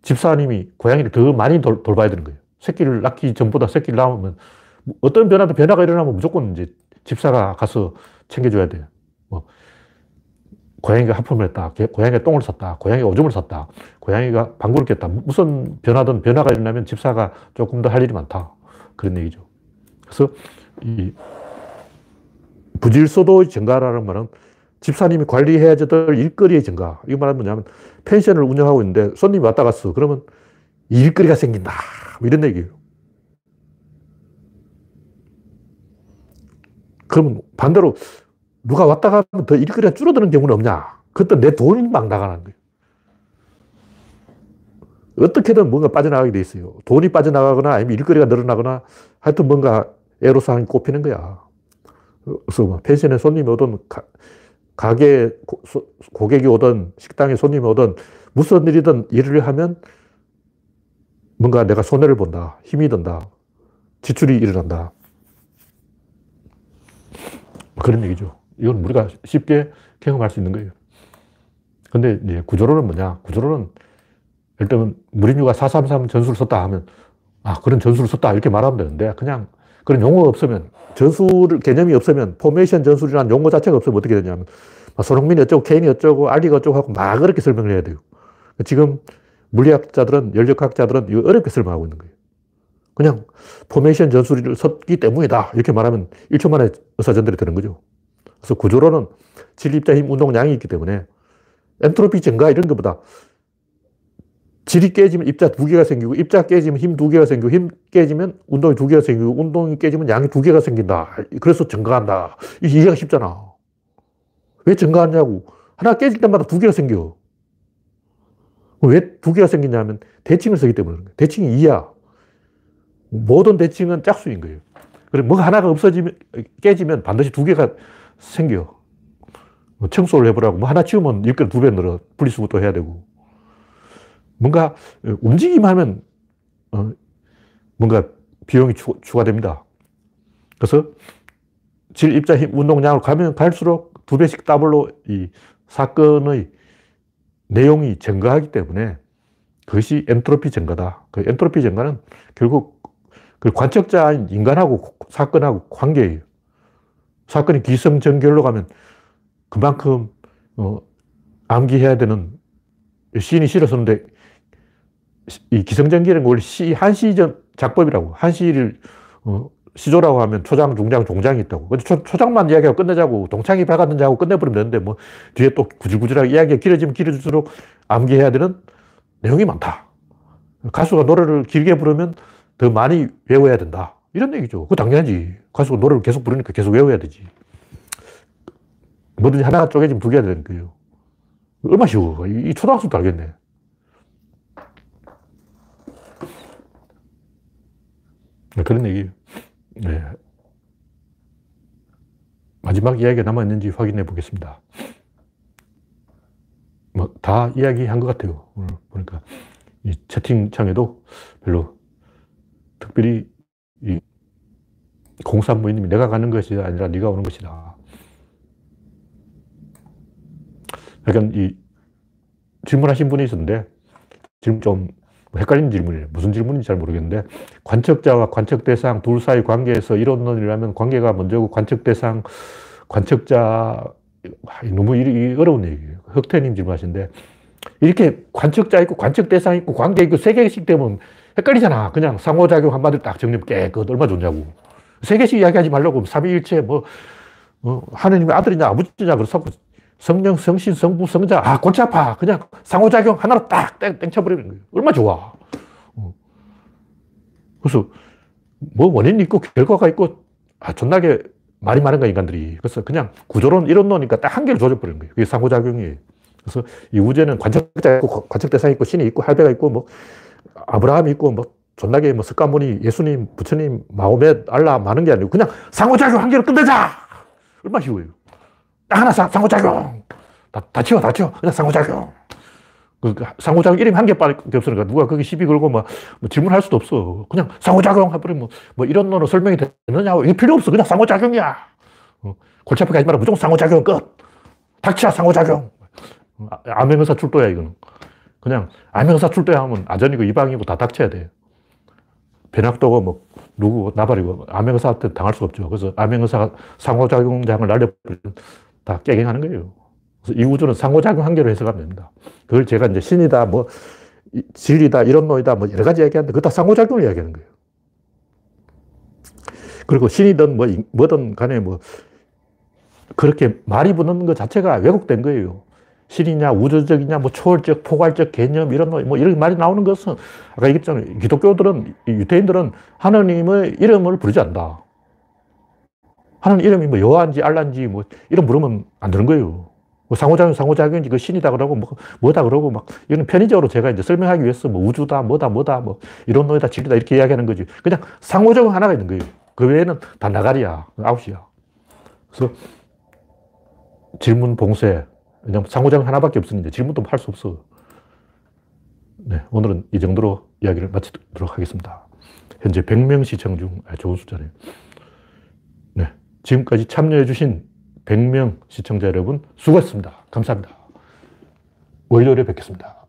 집사님이 고양이를 더 많이 돌, 봐야 되는 거예요. 새끼를 낳기 전보다 새끼를 낳으면 어떤 변화도 변화가 일어나면 무조건 이제 집사가 가서 챙겨줘야 돼요. 뭐 고양이가 하품을 했다. 고양이가 똥을 쌌다. 고양이가 오줌을 쌌다. 고양이가 방구를 꼈다. 무슨 변화든 변화가 일어나면 집사가 조금 더 할 일이 많다. 그런 얘기죠. 그래서 이 부질소도의 증가라는 말은 집사님이 관리해야 될 일거리의 증가. 이거 말하면 뭐냐면 펜션을 운영하고 있는데 손님이 왔다 갔어. 그러면 일거리가 생긴다. 뭐 이런 얘기예요. 그러면 반대로 누가 왔다 가면 더 일거리가 줄어드는 경우는 없냐? 그때 내 돈이 막 나가는 거예요. 어떻게든 뭔가 빠져나가게 돼 있어요. 돈이 빠져나가거나 아니면 일거리가 늘어나거나 하여튼 뭔가 애로사항이 꼽히는 거야. 그래서 뭐 펜션에 손님이 오든 가, 게 고객이 오든 식당에 손님이 오든 무슨 일이든 일을 하면 뭔가 내가 손해를 본다. 힘이 든다. 지출이 일어난다. 그런 얘기죠. 이건 우리가 쉽게 경험할 수 있는 거예요. 근데 이제 구조론은 뭐냐? 구조론은 들면 무리뉴가 433 전술을 썼다 하면 아, 그런 전술을 썼다 이렇게 말하면 되는데 그냥 그런 용어가 없으면 전술 개념이 없으면 포메이션 전술이라는 용어 자체가 없으면 어떻게 되냐면 손흥민이 어쩌고 케인이 어쩌고 알리가 어쩌고 하고 막 그렇게 설명을 해야 돼요. 지금 물리학자들은 열역학자들은 이거 어렵게 설명하고 있는 거예요. 그냥 포메이션 전술을 썼기 때문이다 이렇게 말하면 1초 만에 의사전달이 되는 거죠. 그래서 구조로는 진립자 힘 운동량이 있기 때문에 엔트로피 증가 이런 것보다 질이 깨지면 입자 두 개가 생기고 입자 깨지면 힘 두 개가 생기고 힘 깨지면 운동이 두 개가 생기고 운동이 깨지면 양이 두 개가 생긴다. 그래서 증가한다. 이해가 쉽잖아. 왜 증가하냐고. 하나 깨질 때마다 두 개가 생겨. 왜 두 개가 생기냐면 대칭을 쓰기 때문에 대칭이 2야. 모든 대칭은 짝수인 거예요. 그래, 뭐가 하나가 없어지면, 깨지면 반드시 두 개가 생겨. 뭐 청소를 해보라고. 뭐 하나 치우면 일이 두배 늘어. 분리수거도 해야 되고. 뭔가 움직임 하면, 어, 뭔가 비용이 추, 가됩니다 그래서 질, 입자, 힘, 운동량을 가면 갈수록 두 배씩 더블로 이 사건의 내용이 증가하기 때문에 그것이 엔트로피 증가다. 그 엔트로피 증가는 결국 그 관측자인 인간하고 사건하고 관계예요. 사건이 기성전결로 가면 그만큼 어, 암기해야 되는 시를 썼는데 이 기성전결은 원래 시, 한시전 작법이라고 한시를 어, 시조라고 하면 초장, 중장, 종장이 있다고. 근데 초, 초장만 이야기하고 끝내자고 동창이 밝았는지 하고 끝내버리면 되는데 뭐 뒤에 또 구질구질하게 이야기가 길어지면 길어질수록 암기해야 되는 내용이 많다. 가수가 노래를 길게 부르면 더 많이 외워야 된다. 이런 얘기죠. 그거 당연하지. 가수가 노래를 계속 부르니까 계속 외워야 되지. 뭐든지 하나가 쪼개지면 두 개가 되는 거예요. 얼마나 쉬워. 이 초등학생도 알겠네. 그런 얘기예요. 네. 마지막 이야기가 남아있는지 확인해 보겠습니다. 뭐, 다 이야기한 것 같아요. 오늘 보니까. 이 채팅창에도 별로 특별히 이 공산부인님이 내가 가는 것이 아니라 네가 오는 것이다. 약간 이 질문하신 분이 있었는데 지금 좀 헷갈리는 질문이에요. 무슨 질문인지 잘 모르겠는데 관측자와 관측 대상 둘 사이 관계에서 이론론이라면 관계가 먼저고 관측 대상, 관측자 너무 어려운 얘기예요. 흑태님 질문하신데 이렇게 관측자 있고 관측 대상 있고 관계 있고 세 개씩 되면 헷갈리잖아. 그냥 상호작용 한마디로 딱 정리하면 깨끗 얼마 좋냐고. 세 개씩 이야기하지 말라고 삼위일체 뭐 어, 하느님의 아들이냐 아버지냐 그래서 성령, 성신, 성부, 성자, 아, 골치 아파. 그냥 상호작용 하나로 딱 땡, 땡쳐버리는 거예요. 얼마 좋아. 어. 그래서 뭐 원인이 있고 결과가 있고, 아, 존나게 말이 많은 거 인간들이. 그래서 그냥 구조론, 이론론이니까 딱 한 개를 조져버리는 거예요. 그게 상호작용이에요. 그래서 이 우주에는 관측자 있고, 관측대상이 있고, 신이 있고, 할배가 있고, 뭐, 아브라함이 있고, 뭐, 존나게 뭐, 석가모니, 예수님, 부처님, 마호멧, 알라 많은 게 아니고, 그냥 상호작용 한 개로 끝내자! 얼마 쉬워요. 하나 상호작용. 다, 다 치워, 다 치워. 그냥 상호작용. 그, 그 상호작용 이름이 한 개밖에 없으니까 누가 거기 시비 걸고 뭐, 뭐 질문할 수도 없어. 그냥 상호작용 해버리면 뭐, 뭐 이런 노로 설명이 되느냐. 이게 필요 없어. 그냥 상호작용이야. 어, 골치 아프게 하지 마라. 무조건 상호작용 끝. 닥치라, 상호작용. 아, 암행의사 출도야, 이거는. 그냥 암행의사 출도하면 아전이고 이방이고 다 닥쳐야 돼. 변학도고 뭐 누구 나발이고 암행의사한테 당할 수가 없죠. 그래서 암행의사가 상호작용장을 날려버리면 다 깨갱하는 거예요. 이 우주는 상호작용 한계로 해석하면 됩니다. 그걸 제가 이제 신이다, 뭐, 진리다, 이런 노이다, 뭐, 여러 가지 얘기하는데, 그거 다 상호작용을 이야기하는 거예요. 그리고 신이든 뭐, 뭐든 간에 뭐, 그렇게 말이 붙는 것 자체가 왜곡된 거예요. 신이냐, 우주적이냐, 뭐, 초월적, 포괄적 개념, 이런, 뭐, 이런 말이 나오는 것은, 아까 얘기했잖아요. 기독교들은, 유태인들은 하느님의 이름을 부르지 않는다. 하는 이름이 뭐 여호와인지 알라인지 뭐 이름 부르면 안 되는 거예요. 뭐 상호작용, 상호작용인지 그 신이다 그러고 뭐, 뭐다 그러고 막 이거는 편의적으로 제가 이제 설명하기 위해서 뭐 우주다, 뭐다, 뭐다, 뭐 이런 놈이다, 진리다 이렇게 이야기하는 거지. 그냥 상호작용 하나가 있는 거예요. 그 외에는 다 나가리야. 아웃이야. 그래서 질문 봉쇄. 그냥 상호작용 하나밖에 없으니 질문도 할 수 없어. 네, 오늘은 이 정도로 이야기를 마치도록 하겠습니다. 현재 100명 시청 중, 아, 좋은 숫자네요. 지금까지 참여해주신 100명 시청자 여러분 수고했습니다. 감사합니다. 월요일에 뵙겠습니다.